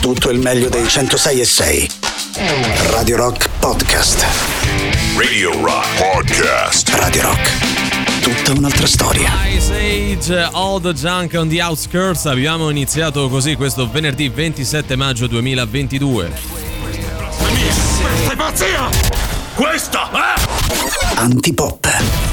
tutto il meglio dei 106 e 6. Radio Rock Podcast. Radio Rock Podcast. Radio Rock. Tutta un'altra storia. Ice Age, All the Junk on the Outskirts. Abbiamo iniziato così questo venerdì 27 maggio 2022. Questa è pazzia! Questa, eh? Antipop.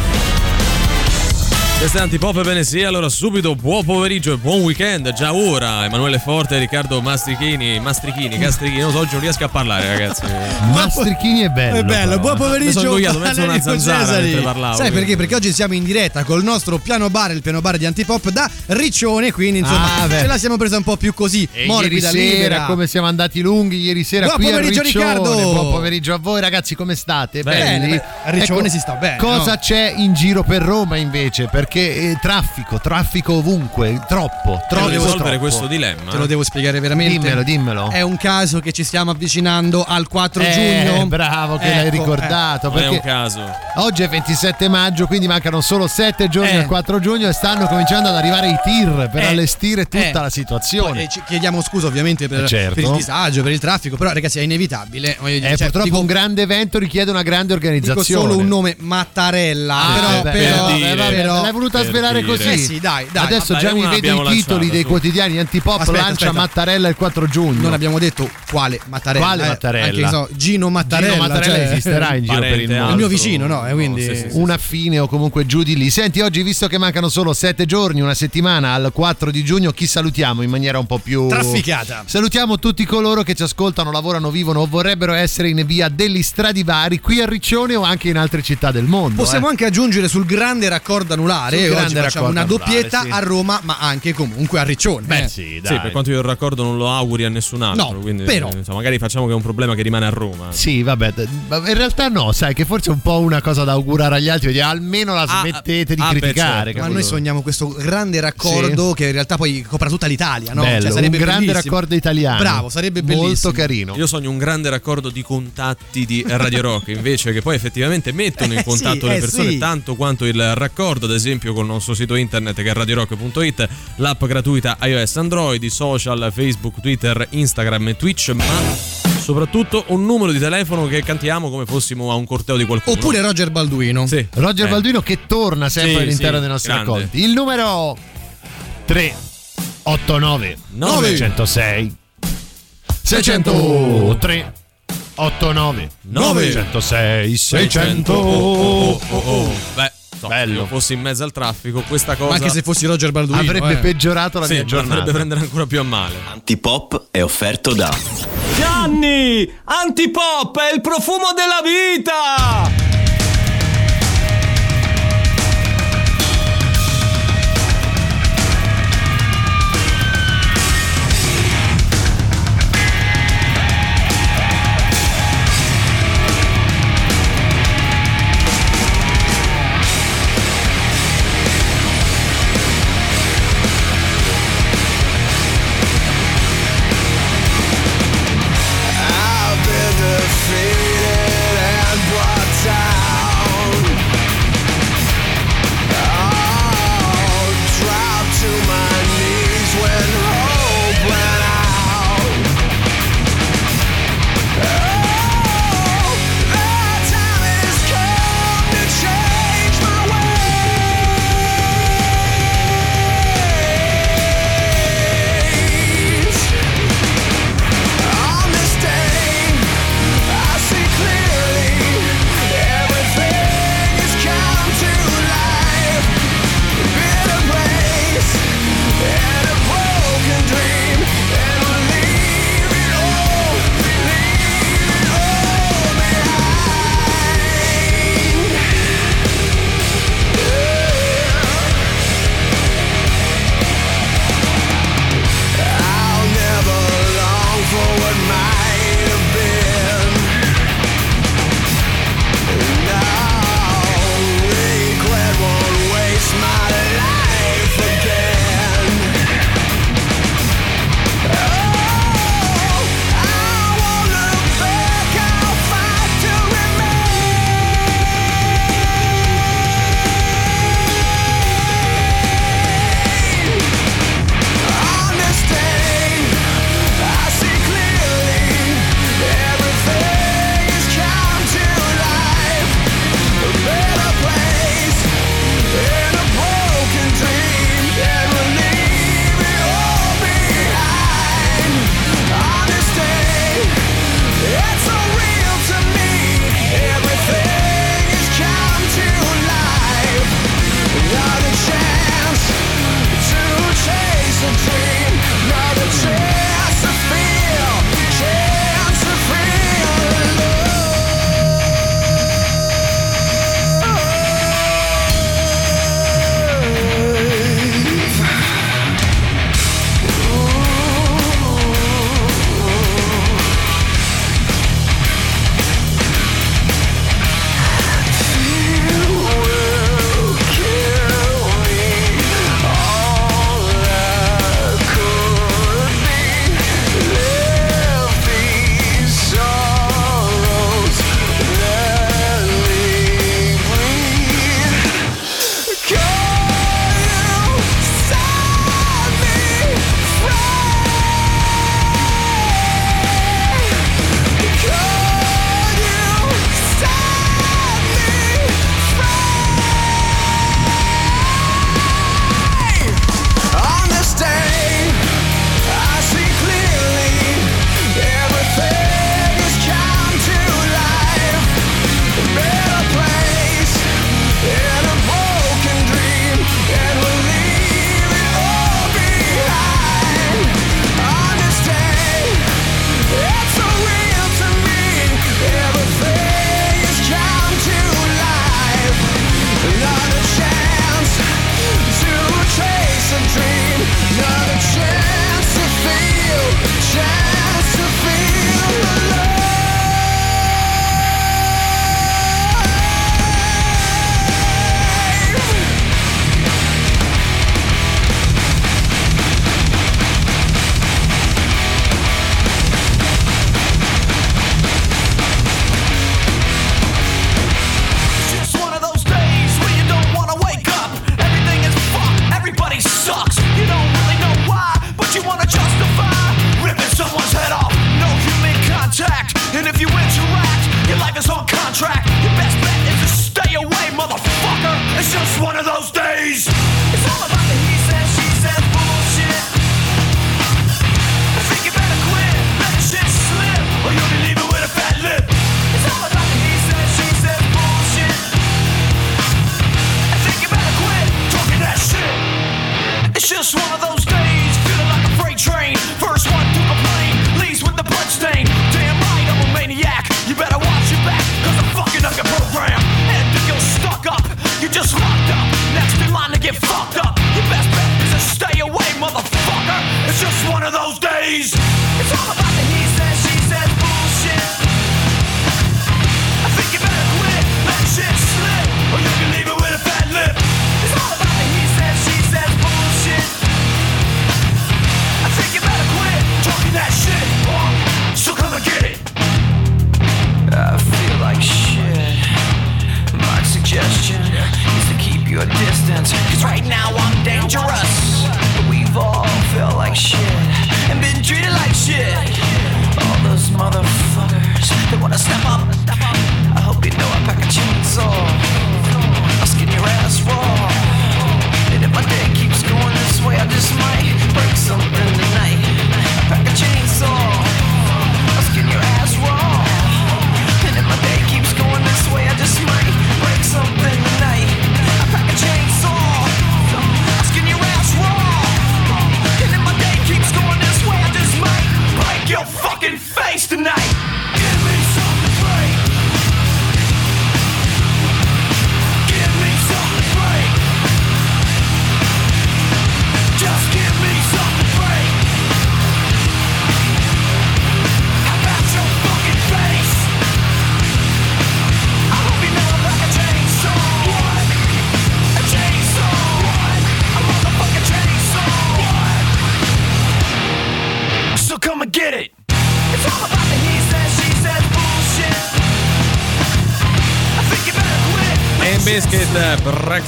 Questa è Antipop bene sì, allora subito buon pomeriggio e buon weekend, già ora Emanuele Forte, Riccardo Mastrichini, Mastrichini, Castrichini, non so, oggi non riesco a parlare ragazzi Mastrichini è bello. È bello, però. buon Mi sono pomeriggio. ingoiato mezzo una zanzara mentre parlavo, Sai quindi. perché? Perché oggi siamo in diretta col nostro piano bar, il piano bar di Antipop da Riccione, quindi insomma Ah, ce la siamo presa un po' più così, E ieri morbida, sera, libera. come siamo andati lunghi ieri sera Buon qui a pomeriggio, Riccione. Riccardo. Buon pomeriggio a voi ragazzi, come state? Bene, Belli? a Riccione si sta bene, Cosa no? c'è in giro per Roma invece? Perché eh, traffico, traffico ovunque, troppo, Devo troppo. risolvere troppo. questo dilemma Te lo devo spiegare veramente. Dimmelo, dimmelo. È un caso che ci stiamo avvicinando al 4 Eh, giugno. bravo che l'hai Ecco, ricordato. Non è un Perché caso oggi è 27 maggio, quindi mancano solo 7 giorni Eh. al 4 giugno e stanno cominciando ad arrivare i tir per Eh. allestire tutta Eh. la Poi, situazione. eh, ci chiediamo scusa ovviamente per, Eh, certo. per il disagio, per il traffico, però ragazzi è inevitabile. Voglio dire, Eh, cioè, purtroppo dico- un grande evento richiede una grande Dico organizzazione. solo un nome, Mattarella. Ah, però, vabbè, però, per dire, però- l'hai voluta per svelare dire. così. Eh sì, dai, dai. Adesso Vabbè, già mi vedo i titoli lanciata, dei su. quotidiani antipop Aspetta, lancia aspetta. Mattarella il 4 giugno. non abbiamo detto quale Mattarella. Quale eh, Mattarella? So, Gino Mattarella. Gino Mattarella cioè- esisterà in giro per il mondo. Il mio vicino, no? Eh, quindi- sì, sì, sì. un affine o comunque giù di lì. Senti, oggi visto che mancano solo 7 giorni, una settimana al 4 di giugno, chi salutiamo in maniera un po' più Trafficata. Salutiamo tutti coloro che ci ascoltano, lavorano, vivono o vorrebbero essere in via degli Stradivari qui a Riccione o anche in altre città del mondo. Possiamo eh. anche aggiungere sul grande raccordo anulare. Sul e oggi grande facciamo raccordo una doppietta anulare, sì. a Roma, ma anche comunque a Riccione. Beh, eh. sì, Sì, dai. per quanto io raccordo non lo auguri a nessun altro No, quindi, però- eh, insomma, magari facciamo che è un problema che rimane a Roma Sì, vabbè, in realtà no, sai che forse è un po' una cosa da augurare agli altri, dire, almeno la Ah, smettete di ah, beh, criticare. certo. Ma noi sogniamo questo grande raccordo che in realtà poi copra tutta l'Italia, no? Bello, Cioè, sarebbe un grande bellissimo. raccordo italiano. Bravo, sarebbe bellissimo. Molto carino. Io sogno un grande raccordo di contatti di Radio Rock invece che poi effettivamente mettono in Eh, contatto sì, le eh, persone sì. tanto quanto il raccordo, ad esempio col nostro sito internet che è radiorock.it, l'app gratuita iOS Android, i social Facebook, Twitter, Instagram e Twitch, ma soprattutto un numero di telefono che cantiamo come fossimo a un corteo di qualcuno. Oppure Roger Balduino. Sì. Roger Eh. Balduino che torna sempre Sì, all'interno sì, dei nostri grande. racconti. Il numero 389 Nove. 906 603 89 Nove. 906 600. Oh, oh, oh, oh. Beh, so, Bello. se io fossi in mezzo al traffico, questa cosa Ma anche se fossi Roger Balduino. avrebbe eh. peggiorato la sì, mia giornata. farebbe prendere ancora più a male. Antipop è offerto da Gianni! Antipop è il profumo della vita!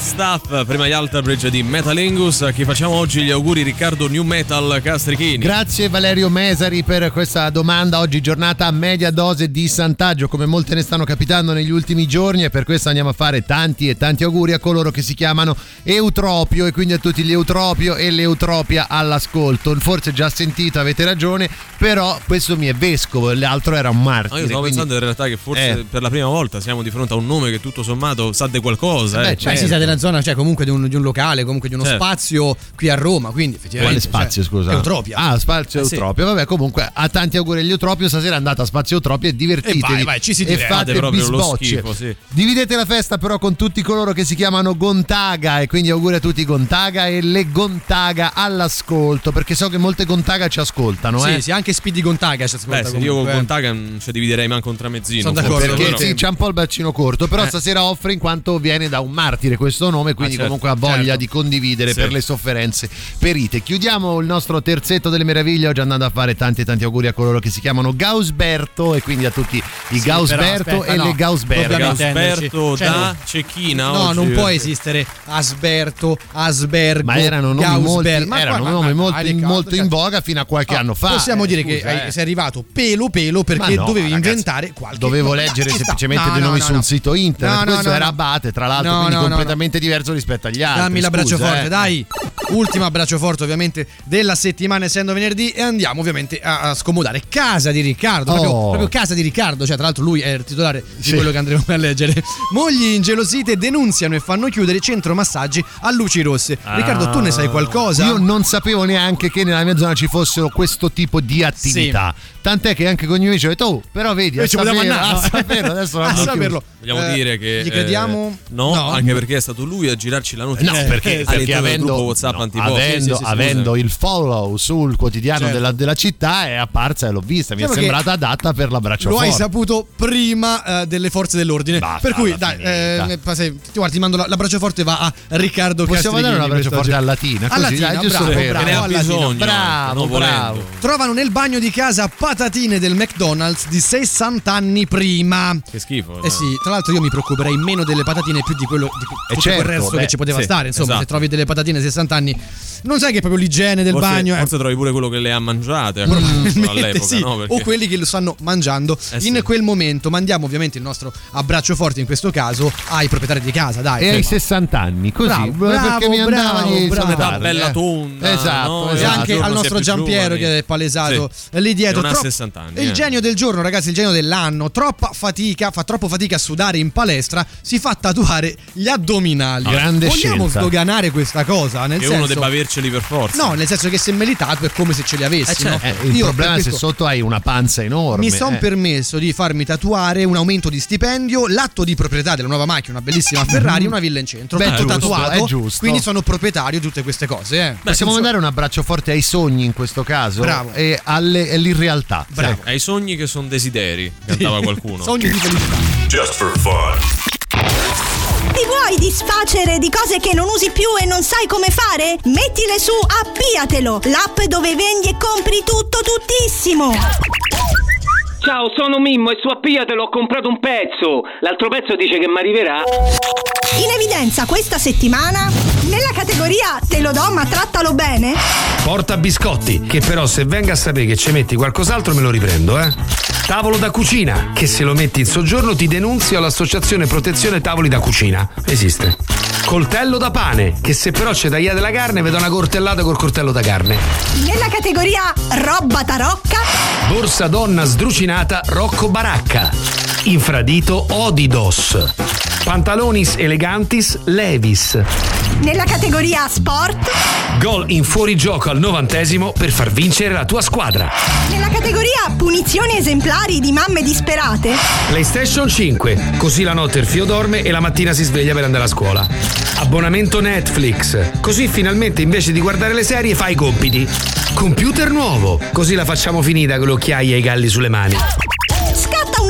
Stuff, prima gli Alter Bridge di Metalingus. A chi facciamo oggi gli auguri Riccardo New Metal Castrichini. Grazie Valerio Mesari per questa domanda. Oggi giornata a media dose di santaggio, come molte ne stanno capitando negli ultimi giorni e per questo andiamo a fare tanti e tanti auguri a coloro che si chiamano Eutropio e quindi a tutti gli Eutropio e l'Eutropia all'ascolto. Forse già sentito, avete ragione, però questo mi è vescovo, l'altro era un martire. No, io stavo quindi- pensando in realtà che forse Eh. per la prima volta siamo di fronte a un nome che tutto sommato sa di qualcosa. Beh, eh. certo. Beh, si sa della zona, cioè comunque di un, di un locale, comunque di uno Certo. spazio qui a Roma, quindi Quale effettivamente. spazio, cioè, scusa? Eutropia. Ah, spazio Eh, sì. Vabbè, comunque, a tanti auguri agli Eutropio. Stasera andate a spazio Eutropio e divertitevi. E vai, vai, ci si e fate proprio lo bisbocce. schifo, sì. Dividete la festa però con tutti coloro che si chiamano Gontaga e quindi auguri a tutti Gontaga e le Gontaga all'ascolto perché so che molte Gontaga ci ascoltano, Sì, eh. sì, anche Speedy Gontaga ci ascolta Beh, se io con eh. Gontaga non ci dividerei manco un tramezzino. Sono d'accordo, Perché sì, c'è un po' il bacino corto, però Eh. stasera offre in quanto viene da un martire questo nome, quindi certo, comunque ha voglia certo. di condividere Sì. per le sofferenze perite. Chiudiamo il nostro terzetto delle meraviglie, oggi andando a fare tanti tanti auguri a coloro che si chiamano Gausberto e quindi a tutti i Sì, Gausberto però aspetta, e no, le Gausberto intenderci. Cioè, da. Cecchina No, oggi, non può esistere Asberto, Asbergo, Ma erano nomi molti, Ma erano guarda, nomi ma- molto, ma- in, ma- molto in voga fino a qualche ah, anno fa. Possiamo eh, dire scusa, che eh. sei arrivato pelo pelo perché Ma no, dovevi ragazzi, inventare qualche Dovevo leggere semplicemente dei no, nomi no, su un sito internet. Questo era. Abate, tra l'altro, quindi no, completamente diverso rispetto agli altri. Dammi l'abbraccio scusa, forte, eh. dai. Ultimo abbraccio forte, ovviamente, della settimana, essendo venerdì. E andiamo, ovviamente, a, a scomodare casa di Riccardo. Proprio, Oh. proprio casa di Riccardo. Cioè, tra l'altro, lui è il titolare di Sì. quello che andremo a leggere. Mogli ingelosite denunziano e fanno chiudere centro massaggi a luci rosse. Riccardo, tu ne sai qualcosa? Io non sapevo neanche che nella mia zona ci fossero questo tipo di attività. Tant'è che anche con i miei amici ho detto, oh, però vedi, Noi a ci saperlo, andare, a saperlo, adesso a saperlo. Vogliamo Eh, dire che. Gli crediamo? eh, no, anche perché è stato lui a girarci la notizia. No, perché, perché avendo, gruppo WhatsApp no, Antipop. avendo, Sì, sì, sì, avendo il follow sul quotidiano Certo. della, della città è apparsa e l'ho vista. Mi Diciamo è che sembrata adatta per l'abbraccio Lo hai forte. saputo prima eh, delle forze dell'ordine. Basta, per cui, dai, eh, se- ti guarda, ti mando la- l'abbraccio forte va a Riccardo Possiamo dare un Castrichini abbraccio forte a Latina, A così, Latina, dai, giusto bravo, bravo, Ne ha a Latina. bisogno. Bravo, bravo. Trovano nel bagno di casa patatine del McDonald's di 60 anni prima. Che schifo. Eh sì, tra l'altro io mi preoccuperei meno delle patatine più di quello di Eh tutto certo, quel resto beh, che ci poteva sì, stare. Insomma, esatto. se trovi delle patatine 60 anni, non sai che è proprio l'igiene del Forse, bagno. eh. forse trovi pure quello che le ha mangiate. Probabilmente all'epoca, sì, no? Perché- o quelli che lo stanno mangiando Eh in sì. quel momento. Mandiamo ovviamente il nostro abbraccio forte in questo caso ai proprietari di casa, dai. E ai insomma. 60 anni, così, Bravo, perché bravo, mi andava bravo, di bravo. salutarli, Una bella eh. tonda, Esatto, no? E esatto. anche giorno al nostro Giampiero che è palesato Sì. lì dietro. Che non ha Tro- 60 anni, Il eh. genio del giorno, ragazzi, il genio dell'anno. Troppa fatica, fa troppo fatica a sudare in palestra. Si fa tatuare gli addominali. Grande Vogliamo scelta. sdoganare questa cosa? Nel Che senso, uno debba averceli per forza. No, nel senso che se me li tatuo è come se ce li avessi. Eh, certo. no? Eh, il Io problema è se sotto hai una panza enorme. mi sono eh. permesso di farmi tatuare un aumento di stipendio, l'atto di proprietà della nuova macchina, una bellissima Ferrari, una villa in centro. Beh, tutto giusto, tatuato. è giusto. Quindi sono proprietario di tutte queste cose. Eh. Possiamo funziona. mandare un abbraccio forte ai sogni in questo caso? Bravo. E a all'irrealtà. Bravo. Ecco. Ai sogni che sono desideri, cantava qualcuno. Sogni di felicità. Just for fun. Ti vuoi disfacere di cose che non usi più e non sai come fare? Mettile su Appiatelo, l'app dove vendi e compri tutto tuttissimo. Ciao, sono Mimmo e su Appiatelo ho comprato un pezzo. L'altro pezzo dice che mi arriverà. In evidenza questa settimana nella categoria Te lo do ma trattalo bene. Porta biscotti, che però se venga a sapere che ci metti qualcos'altro me lo riprendo, eh. Tavolo da cucina, che se lo metti in soggiorno ti denunzio all'associazione protezione tavoli da cucina. Esiste. Coltello da pane, che se però c'è tagliate la carne vedo una cortellata col coltello da carne. Nella categoria Roba tarocca Borsa donna sdrucinata Rocco Baracca. Infradito Odidos. Pantalonis elegantis Levis. nella categoria Sport, Gol in fuorigioco al novantesimo per far vincere la tua squadra. nella categoria Punizioni esemplari di mamme disperate, PlayStation 5, così la notte il fio dorme e la mattina si sveglia per andare a scuola. Abbonamento Netflix, così finalmente invece di guardare le serie fai i compiti. Computer nuovo, così la facciamo finita con le occhiaie e i galli sulle mani.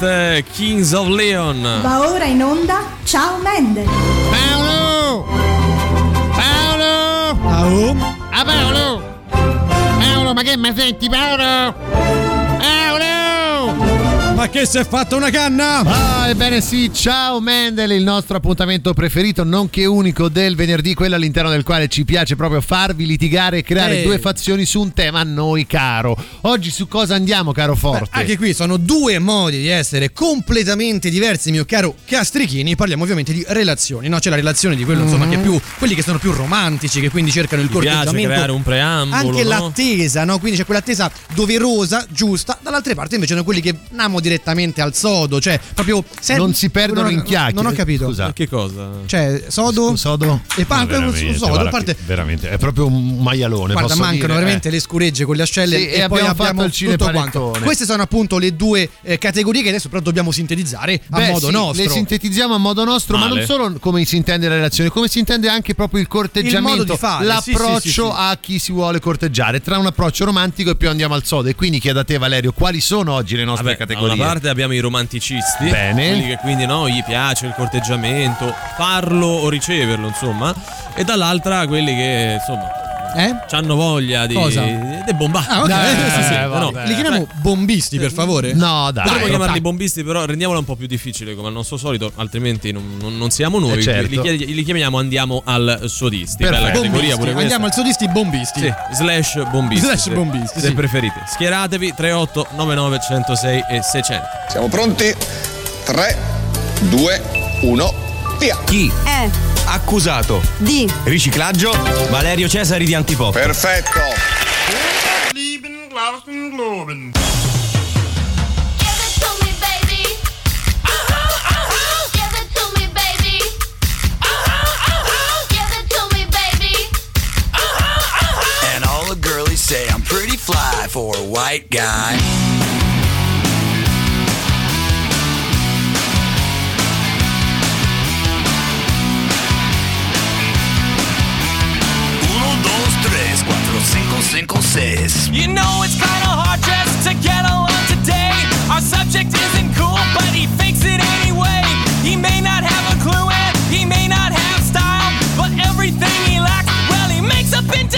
Moment, eh, Kings of Leon. Va ora in onda Ciao Mendel. Paolo! Paolo! Ciao. Ah Paolo! Paolo, ma che mi senti Paolo? Paolo! Ma che si è fatta una canna? Ah, ebbene sì, ciao Mendel, il nostro appuntamento preferito, nonché unico del venerdì, quello all'interno del quale ci piace proprio farvi litigare e creare Ehi. due fazioni su un tema a noi caro. Oggi su cosa andiamo, caro Forte? Anche qui sono due modi di essere completamente diversi, mio caro Castrichini. Parliamo ovviamente di relazioni, no? C'è la relazione di quello, insomma, che è più quelli che sono più romantici, che quindi cercano il Mi piace corteggiamento. creare un preambolo. Anche no? l'attesa, no? Quindi c'è quell'attesa doverosa, giusta. Dall'altra parte invece sono quelli che amo di direttamente al sodo, cioè proprio se- Non si perdono non ho- in chiacchiere. Non ho capito. Scusa. Che cosa? Cioè, sodo, Sodo? e pan- No, veramente, sodo, guarda a parte veramente, è proprio un maialone. Guarda, posso mancano dire, veramente eh. le scuregge con le ascelle Sì, e, e poi abbiamo il tutto quanto. Queste sono appunto le due eh, categorie che adesso però dobbiamo sintetizzare a Beh, modo sì, nostro. Le sintetizziamo a modo nostro, ma Male. non solo come si intende la relazione, come si intende anche proprio il corteggiamento, Il modo di fare, l'approccio sì, sì, sì, sì. a chi si vuole corteggiare, tra un approccio romantico e più andiamo al sodo. E quindi chiedo a te, Valerio, quali sono oggi le nostre Vabbè, categorie? Parte abbiamo i romanticisti, Bene. quelli che quindi no, gli piace il corteggiamento, farlo o riceverlo, insomma, e dall'altra quelli che insomma Eh? hanno voglia di, Cosa? di bombare. Ah, ok. Eh, sì, sì. vabbè. no. Li chiamiamo bombisti, per favore? No, dai. Potremmo chiamarli dai. bombisti, però rendiamola un po' più difficile come al nostro solito, altrimenti non, non- non siamo noi. Eh, certo. li, li chiamiamo andiamo al sodisti. Bella categoria pure questa. Andiamo al sodisti bombisti. Sì, slash bombisti. Slash se- bombisti, Se sì. preferite. Schieratevi 38 99 106 e 600. Siamo pronti? 3, 2, 1, via. Chi? Eh, Accusato. di. Riciclaggio. Valerio Cesari di Antipop. Perfetto. And all the girlies say I'm pretty fly for a white guy. Cinco, cinco, seis. You know it's kinda hard just to get along today. Our subject isn't cool, but he fakes it anyway. He may not have a clue and he may not have style, but everything he lacks, well, he makes up in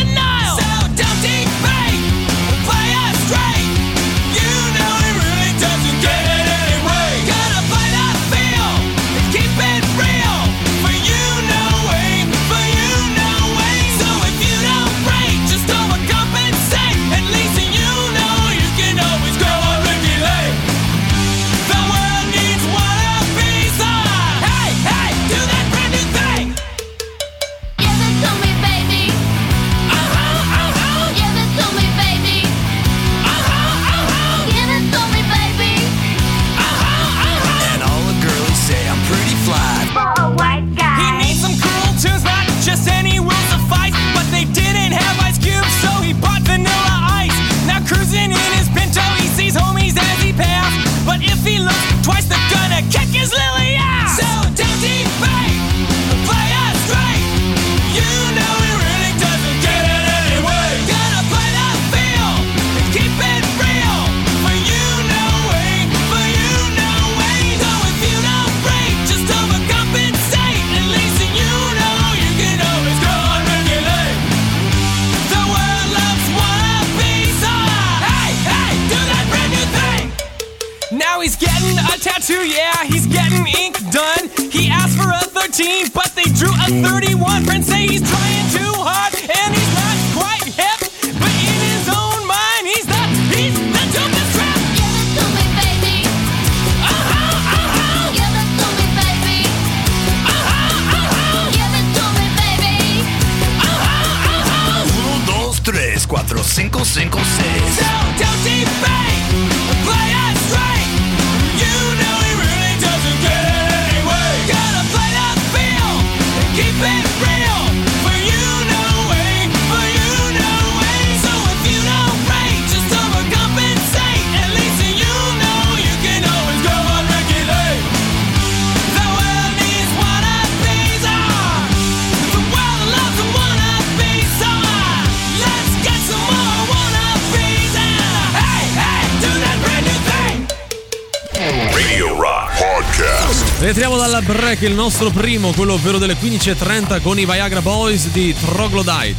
break il nostro primo, quello ovvero delle 15.30 con i Viagra Boys di Troglodyte.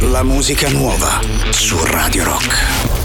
La musica nuova su Radio Rock.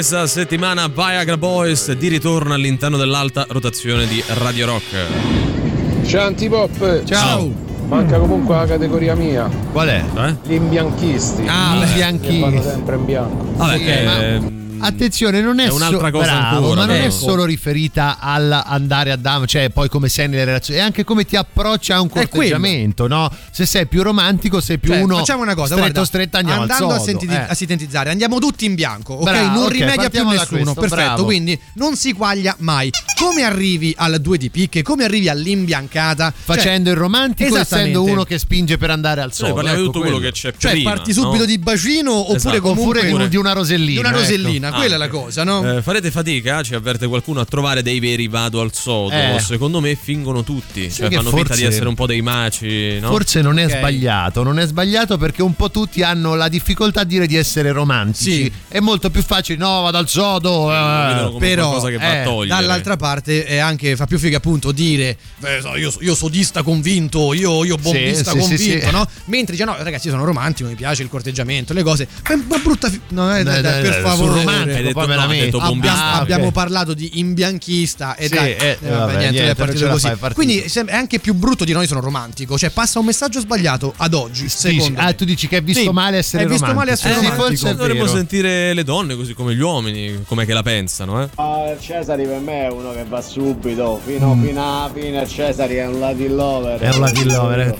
Questa settimana Viagra Boys di ritorno all'interno dell'alta rotazione di Radio Rock. Ciao Antipop! Ciao. Manca comunque la categoria mia. Qual è? Gli imbianchisti. Ah, gli imbianchisti. Vanno sempre in bianco. Vabbè, Sì, che- ma- Attenzione, non è, è un'altra so- cosa bravo, ancora, ma non è però. solo riferita all'andare a dama, cioè poi come sei nelle relazioni, è anche come ti approcci a un corteggiamento, no? Se sei più romantico, sei più Cioè, uno facciamo una cosa, stretto guarda, stretto andiamo andando al sodo. eh. a sintetizzare, andiamo tutti in bianco, ok? Bravo, non ok, rimedia più nessuno, questo, perfetto, bravo. quindi non si quaglia mai. Come arrivi al due di picche, come arrivi all'imbiancata? Cioè, Facendo il romantico essendo uno che spinge per andare al sodo. parliamo di ecco tutto quello che c'è Cioè, prima, parti subito no? di bacino oppure Esatto. comunque Oppure di, una rosellina. di una ecco. Rosellina, quella è la cosa, no? Eh, farete fatica, ci avverte qualcuno, a trovare dei veri vado al sodo. Eh. Secondo me fingono tutti. Sì, cioè, fanno finta forse- di essere un po' dei maci. No? Forse non è Ok. sbagliato, non è sbagliato perché un po' tutti hanno la difficoltà a dire di essere romantici. Sì. È molto più facile, no, vado al sodo. eh. Però, qualcosa che va eh. Dall'altra parte è anche, fa più figa appunto dire "Eh, io, io sodista convinto, io, io bombista sì, sì, convinto, sì. no? Mentre dice no ragazzi io sono romantico, mi piace il corteggiamento, le cose, ma brutta fi- no, eh, Dai, dai, dai, per dai, favore. Romantico, Hai detto no, detto Abbiamo, bombista. Ah, ok. abbiamo parlato di imbianchista e Sì, dai, eh, eh, vabbè, niente, niente, è non partito così. fai, è partito. Quindi è anche più brutto di noi sono romantico, cioè passa un messaggio sbagliato ad oggi, secondo ah, me. tu dici che è visto Sì, male essere è visto romantico. male essere Eh, romantico. forse Dovremmo sentire le donne così come gli uomini, com'è che la pensano, eh? Ah, Cesari per me è uno che va subito, fino, Mm. fino alla fine Cesari è un Latin lover. È un Latin lover,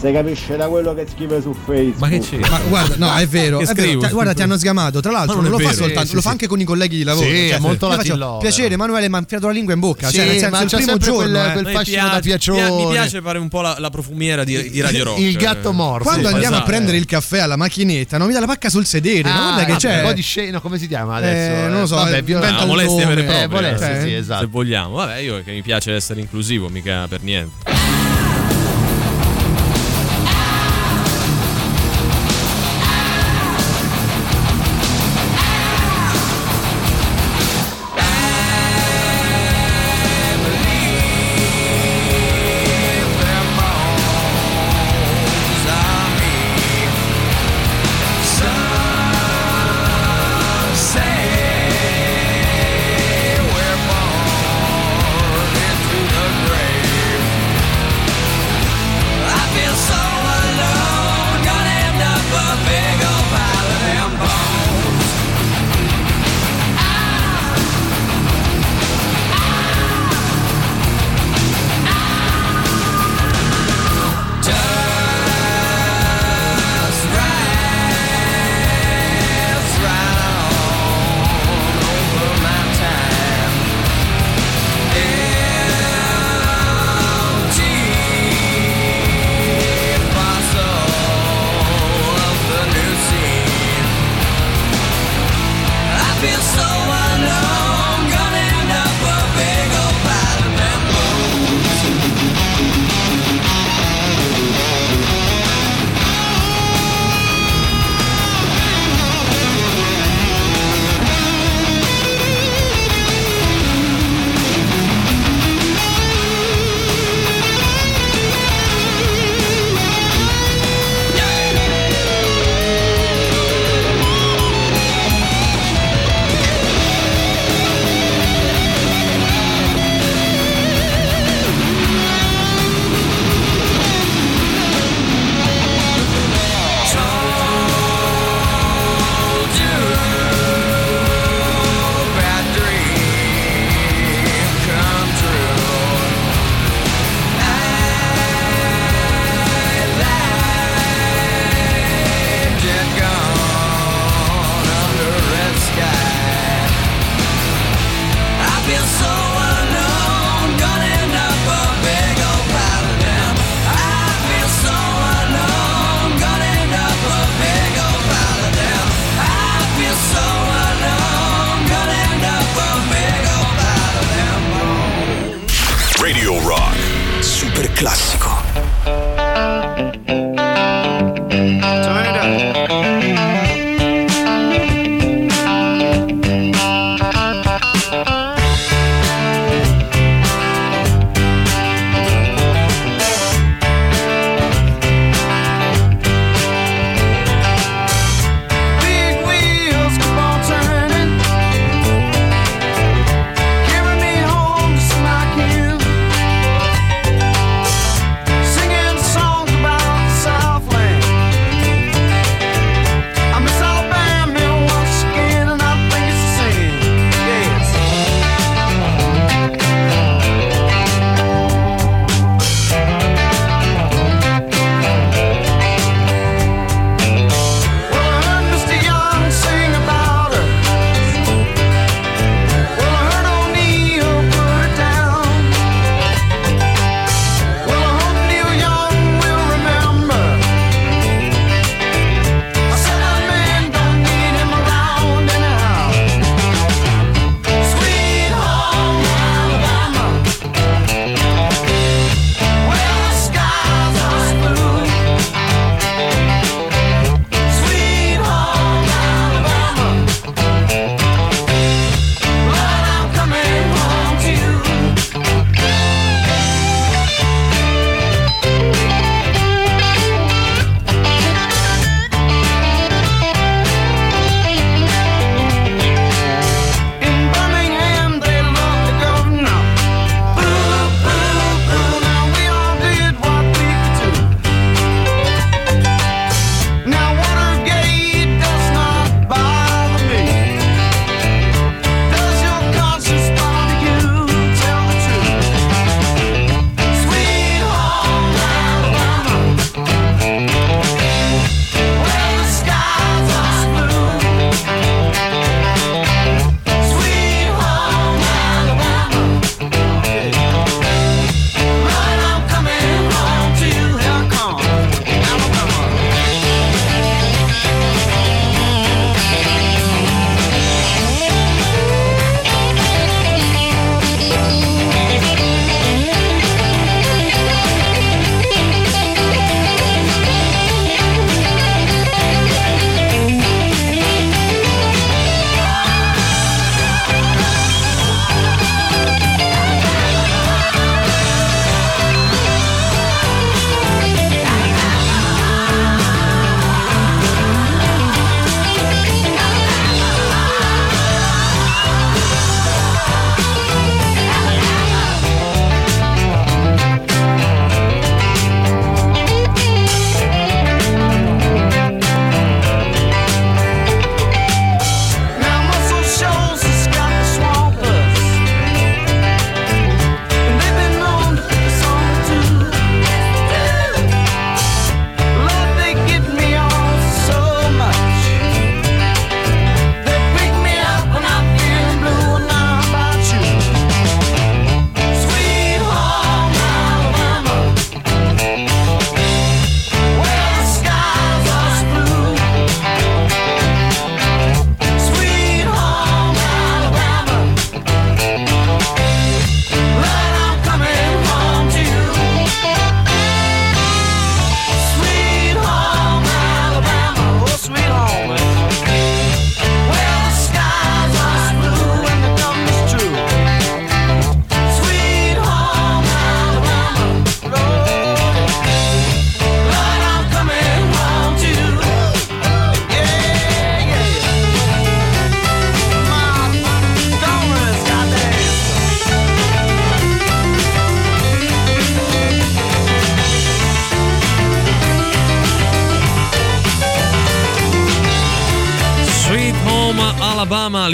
Si capisce da quello che scrive su Facebook. Ma che c'è? Ma guarda, no, è vero, Che è vero. Ti- guarda, ti hanno sgamato. Tra l'altro, non, non lo è fa vero. soltanto, Sì, lo sì, fa anche con i colleghi di lavoro. Sì, Cioè, è molto io Latin faccio, lover. Piacere, Emanuele, mi ha infilato la lingua in bocca. Sì, cioè, nel senso, ma il primo giorno. quel- eh. quel Mi fascino piace- da piacione. Mi piace fare un po' la, la profumiera di, di Radio Rock. Il gatto morto. Quando Sì, andiamo esatto. a prendere il caffè alla macchinetta, non mi dà la pacca sul sedere. ma Ah, guarda che vabbè, c'è. un po' di scena, come si chiama adesso? Eh, non lo so, Vabbè, eh, inventa Ah, nome. vere e Eh, proprie, molestie, eh, sì, se esatto. vogliamo. Vabbè, io che mi piace essere inclusivo, mica per niente.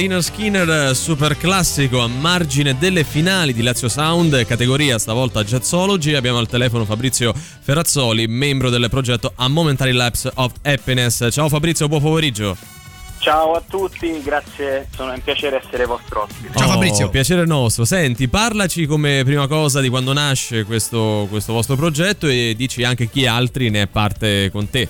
Liner Skinner, super classico a margine delle finali di Lazio Sound, categoria stavolta Jazzology. Abbiamo al telefono Fabrizio Ferrazzoli, membro del progetto A Momentary Lapse of Happiness. Ciao Fabrizio, buon pomeriggio. Ciao a tutti, grazie, sono un piacere essere vostro ospite. Oh, Piacere nostro. Senti, parlaci come prima cosa di quando nasce questo, questo vostro progetto e dici anche chi altri ne è parte con te.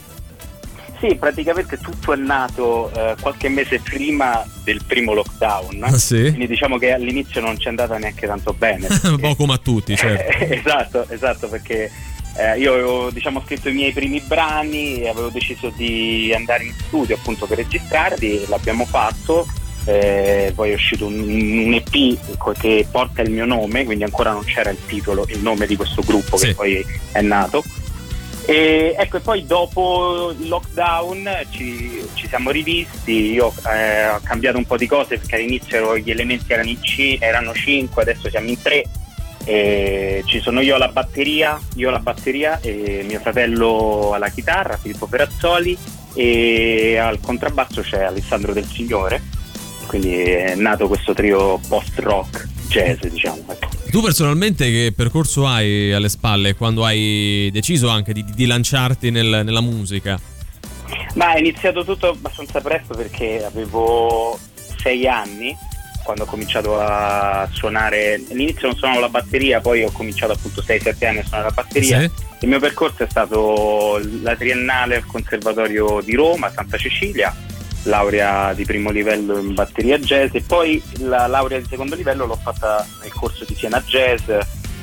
Sì, praticamente tutto è nato eh, qualche mese prima del primo lockdown. Ah, sì? Quindi diciamo che all'inizio non ci è andata neanche tanto bene. Un po' come a tutti, certo. esatto, esatto, perché eh, io avevo diciamo, scritto i miei primi brani e avevo deciso di andare in studio appunto per registrarli, l'abbiamo fatto. eh, poi è uscito un, un EP che porta il mio nome, quindi ancora non c'era il titolo, il nome di questo gruppo che poi è nato. E ecco, e poi dopo il lockdown ci, ci siamo rivisti, io eh, ho cambiato un po' di cose perché all'inizio gli elementi erano, ci- erano 5, adesso siamo in 3. ci sono io alla batteria, io alla batteria e mio fratello alla chitarra, Filippo Perazzoli, e al contrabbasso c'è Alessandro Del Signore. Quindi è nato questo trio post-rock jazz, diciamo. ecco. Tu personalmente che percorso hai alle spalle quando hai deciso anche di, di lanciarti nel- nella musica? Ma è iniziato tutto abbastanza presto perché avevo sei anni quando ho cominciato a suonare. All'inizio non suonavo la batteria, poi ho cominciato appunto 6-7 anni a suonare la batteria. Sì. Il mio percorso è stato la triennale al Conservatorio di Roma, Santa Cecilia, laurea di primo livello in batteria jazz e poi la laurea di secondo livello l'ho fatta nel corso di Siena Jazz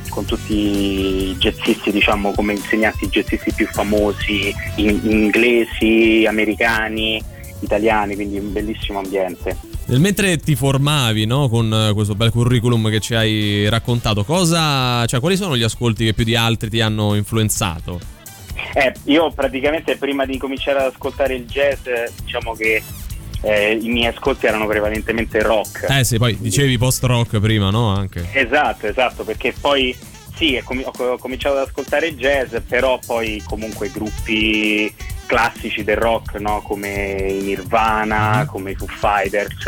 con tutti i jazzisti, diciamo, come insegnanti jazzisti più famosi, in- inglesi, americani, italiani, quindi un bellissimo ambiente. Mentre ti formavi no, con eh, questo bel curriculum che ci hai raccontato, cosa, cioè, quali sono gli ascolti che più di altri ti hanno influenzato? Eh, io praticamente prima di cominciare ad ascoltare il jazz, eh, diciamo che eh, i miei ascolti erano prevalentemente rock. Eh sì, poi dicevi post-rock prima, no? Anche. Esatto, esatto, perché poi sì, ho, cominciato ad ascoltare jazz, però poi comunque gruppi classici del rock, no? come i Nirvana, come i Foo Fighters,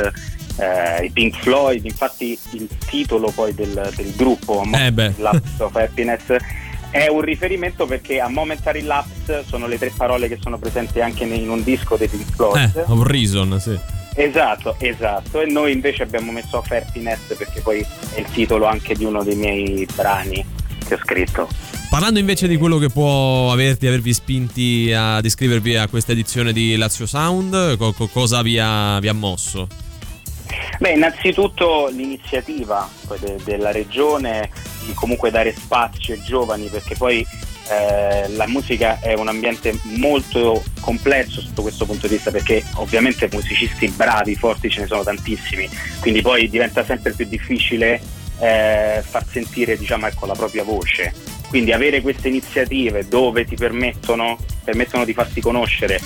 eh, i Pink Floyd, infatti il titolo poi del, del gruppo, Eh. Lapse of Happiness, è un riferimento perché a Momentary Lapse sono le tre parole che sono presenti anche in un disco dei Pink Floyd. Eh, of Reason, sì. Esatto, esatto. E noi invece abbiamo messo Happiness perché poi è il titolo anche di uno dei miei brani che ho scritto. Parlando invece di quello che può averti, avervi spinti ad iscrivervi a questa edizione di Lazio Sound, co- co- cosa vi ha, vi ha mosso? Beh, innanzitutto l'iniziativa de- della regione comunque dare spazio ai giovani perché poi eh, la musica è un ambiente molto complesso sotto questo punto di vista perché ovviamente musicisti bravi, forti ce ne sono tantissimi, quindi poi diventa sempre più difficile eh, far sentire diciamo, ecco, la propria voce. Quindi avere queste iniziative dove ti permettono, permettono di farti conoscere,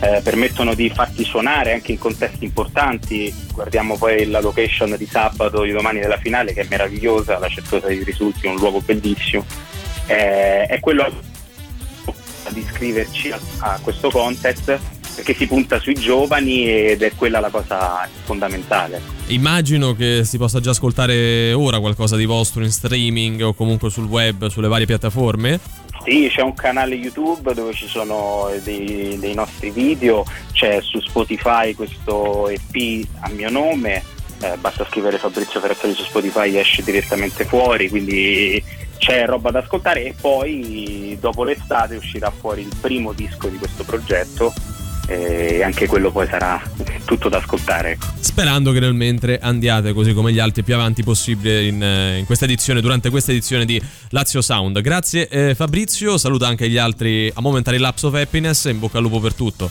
eh, permettono di farti suonare anche in contesti importanti. Guardiamo poi la location di sabato, di domani della finale, che è meravigliosa, la Certosa di Risulti, un luogo bellissimo. Eh, è quello di iscriverci a, a questo contest perché si punta sui giovani ed è quella la cosa fondamentale. Immagino che si possa già ascoltare ora qualcosa di vostro in streaming o comunque sul web, sulle varie piattaforme. Sì, c'è un canale YouTube dove ci sono dei, dei nostri video, c'è su Spotify questo EP a mio nome, eh, basta scrivere Fabrizio Ferrazzoli su Spotify esce direttamente fuori, quindi c'è roba da ascoltare e poi dopo l'estate uscirà fuori il primo disco di questo progetto e anche quello poi sarà tutto da ascoltare. ecco. Sperando che nel mentre andiate così come gli altri più avanti possibile in, eh, in questa edizione, durante questa edizione di Lazio Sound. Grazie eh, Fabrizio, saluta anche gli altri a Momentary Lapse of Happiness in bocca al lupo per tutto.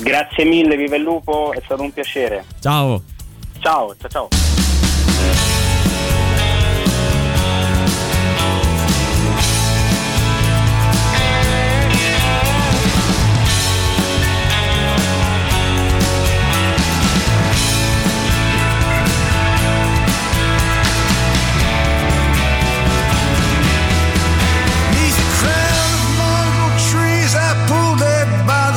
Grazie mille, viva il lupo, è stato un piacere. Ciao! Ciao, ciao ciao.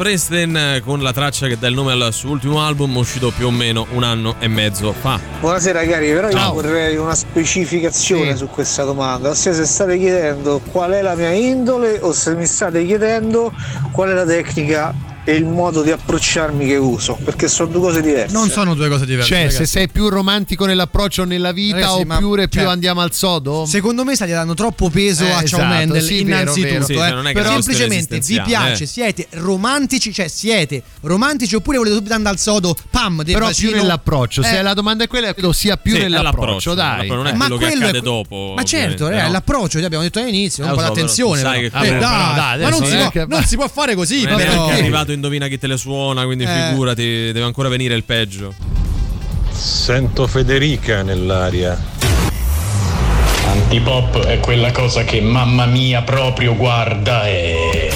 Springsteen eh, con la traccia che dà il nome al suo ultimo album uscito più o meno un anno e mezzo fa. Buonasera cari, però Ciao. io vorrei una specificazione su questa domanda, ossia se state chiedendo qual è la mia indole o se mi state chiedendo qual è la tecnica e il modo di approcciarmi che uso, perché sono due cose diverse. Non sono due cose diverse. Cioè, se ragazzi. sei più romantico nell'approccio nella vita Ragazzi, ma- oppure più cioè, andiamo al sodo? Secondo me state dando troppo peso Eh, a Ciao esatto, Mendel, sì, innanzitutto. vero. Sì, eh. non è che Però semplicemente vi piace, eh. siete romantici, cioè siete romantici oppure volete subito andare al sodo, pam, del Però bacino. più nell'approccio. Se Eh, la domanda è quella, credo sia più Sì, nell'approccio, l'approccio, dai. non è Ma quello che accade dopo. Ma certo, è l'approccio abbiamo detto all'inizio, Eh, un po' d'attenzione. Eh, ma non si, può, che- non si può fare così. Non è arrivato indovina chi te le suona, quindi Eh. figurati, deve ancora venire il peggio. Sento Federica nell'aria. Antipop è quella cosa che mamma mia proprio guarda e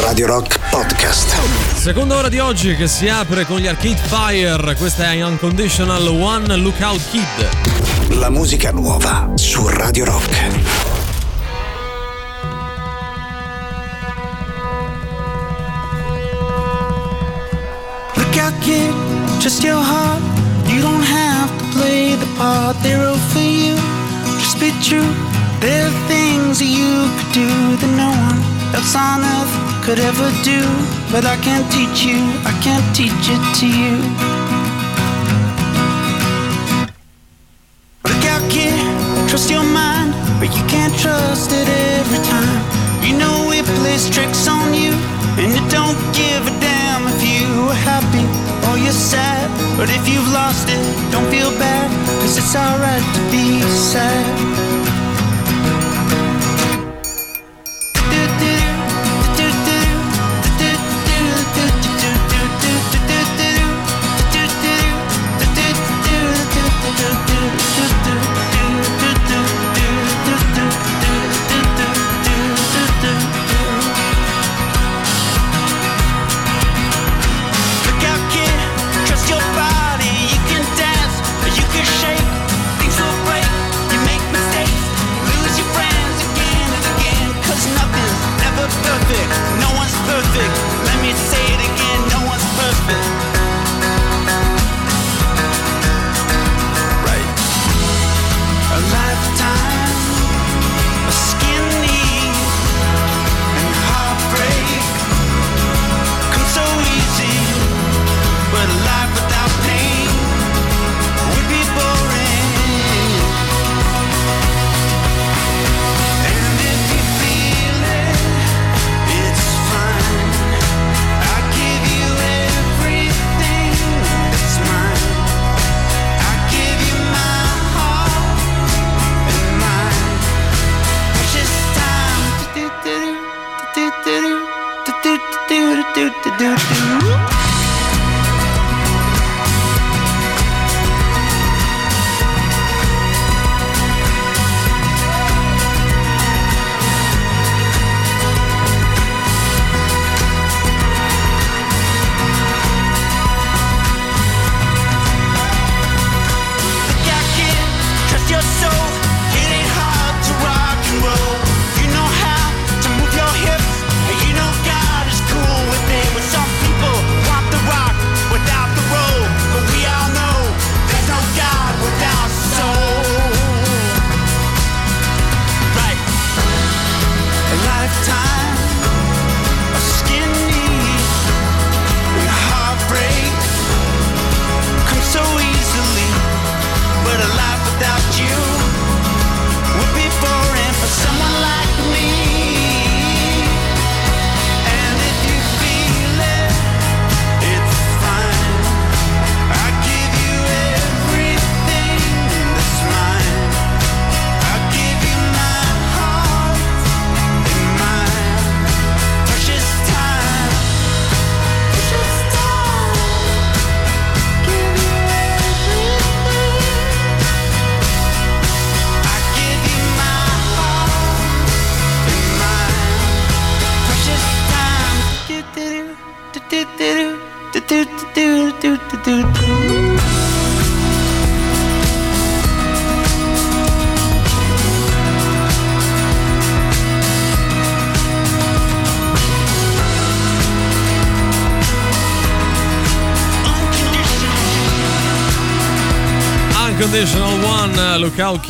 Radio Rock Podcast. Seconda ora di oggi che si apre con gli Arcade Fire, questa è Unconditional One Lookout Kid. La musica nuova su Radio Rock. Trust your heart. You don't have to play the part they wrote for you. Just be true. There are things that you could do that no one else on earth could ever do. But I can't teach you, I can't teach it to you. Look out, kid, trust your mind, but you can't trust it every time. You know it plays tricks on you, and it don't give a damn if you are happy you're sad. But if you've lost it, don't feel bad, cause it's alright to be sad.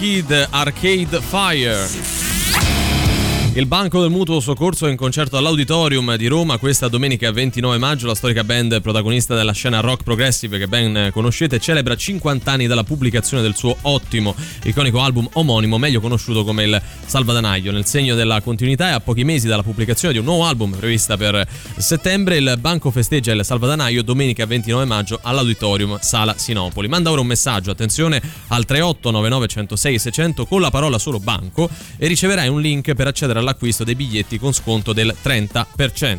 Kid Arcade Fire. Il Banco del Mutuo Soccorso è in concerto all'Auditorium di Roma questa domenica 29 maggio. La storica band protagonista della scena rock progressive che ben conoscete celebra 50 anni dalla pubblicazione del suo ottimo, iconico album omonimo, meglio conosciuto come il Salvadanaio. Nel segno della continuità e a pochi mesi dalla pubblicazione di un nuovo album prevista per settembre, il Banco festeggia il Salvadanaio domenica 29 maggio all'Auditorium Sala Sinopoli. Manda ora un messaggio, attenzione, al 3899 106 600 con la parola solo banco e riceverai un link per accedere all'acquisto dei biglietti con sconto del 30%.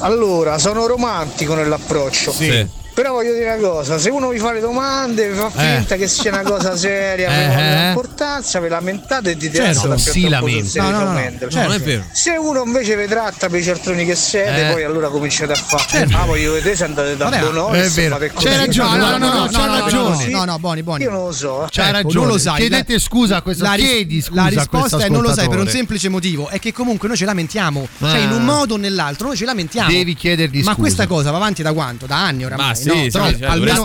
Allora, sono romantico nell'approccio. Sì. Però voglio dire una cosa, se uno vi fa le domande, vi fa Eh. finta che sia una cosa seria, Eh, eh. importanza, vi lamentate e dite Certo, "Ah, si lamenta. No, no, no, prendere". certo. Non è vero. Se uno invece vi tratta per i cialtroni che siete, Eh. poi allora cominciate a fare. Certo. Ah, voglio vedere se andate da Bonolis. è vero. così. ragione, no, no, no, no, c'ha no, no, ragione. No, no, buoni, buoni. Io non lo so. C'hai Ecco, ragione. non lo sai. Chiedete scusa a questo la ris- chiedi scusa La risposta è non lo sai per un semplice motivo, è che comunque noi ci lamentiamo, cioè in un modo o nell'altro noi ci lamentiamo. Devi chiedergli Ma scusa. questa cosa va avanti da quanto? Da anni oramai, Ma sì, no? Troppo. cioè, almeno, dovreste-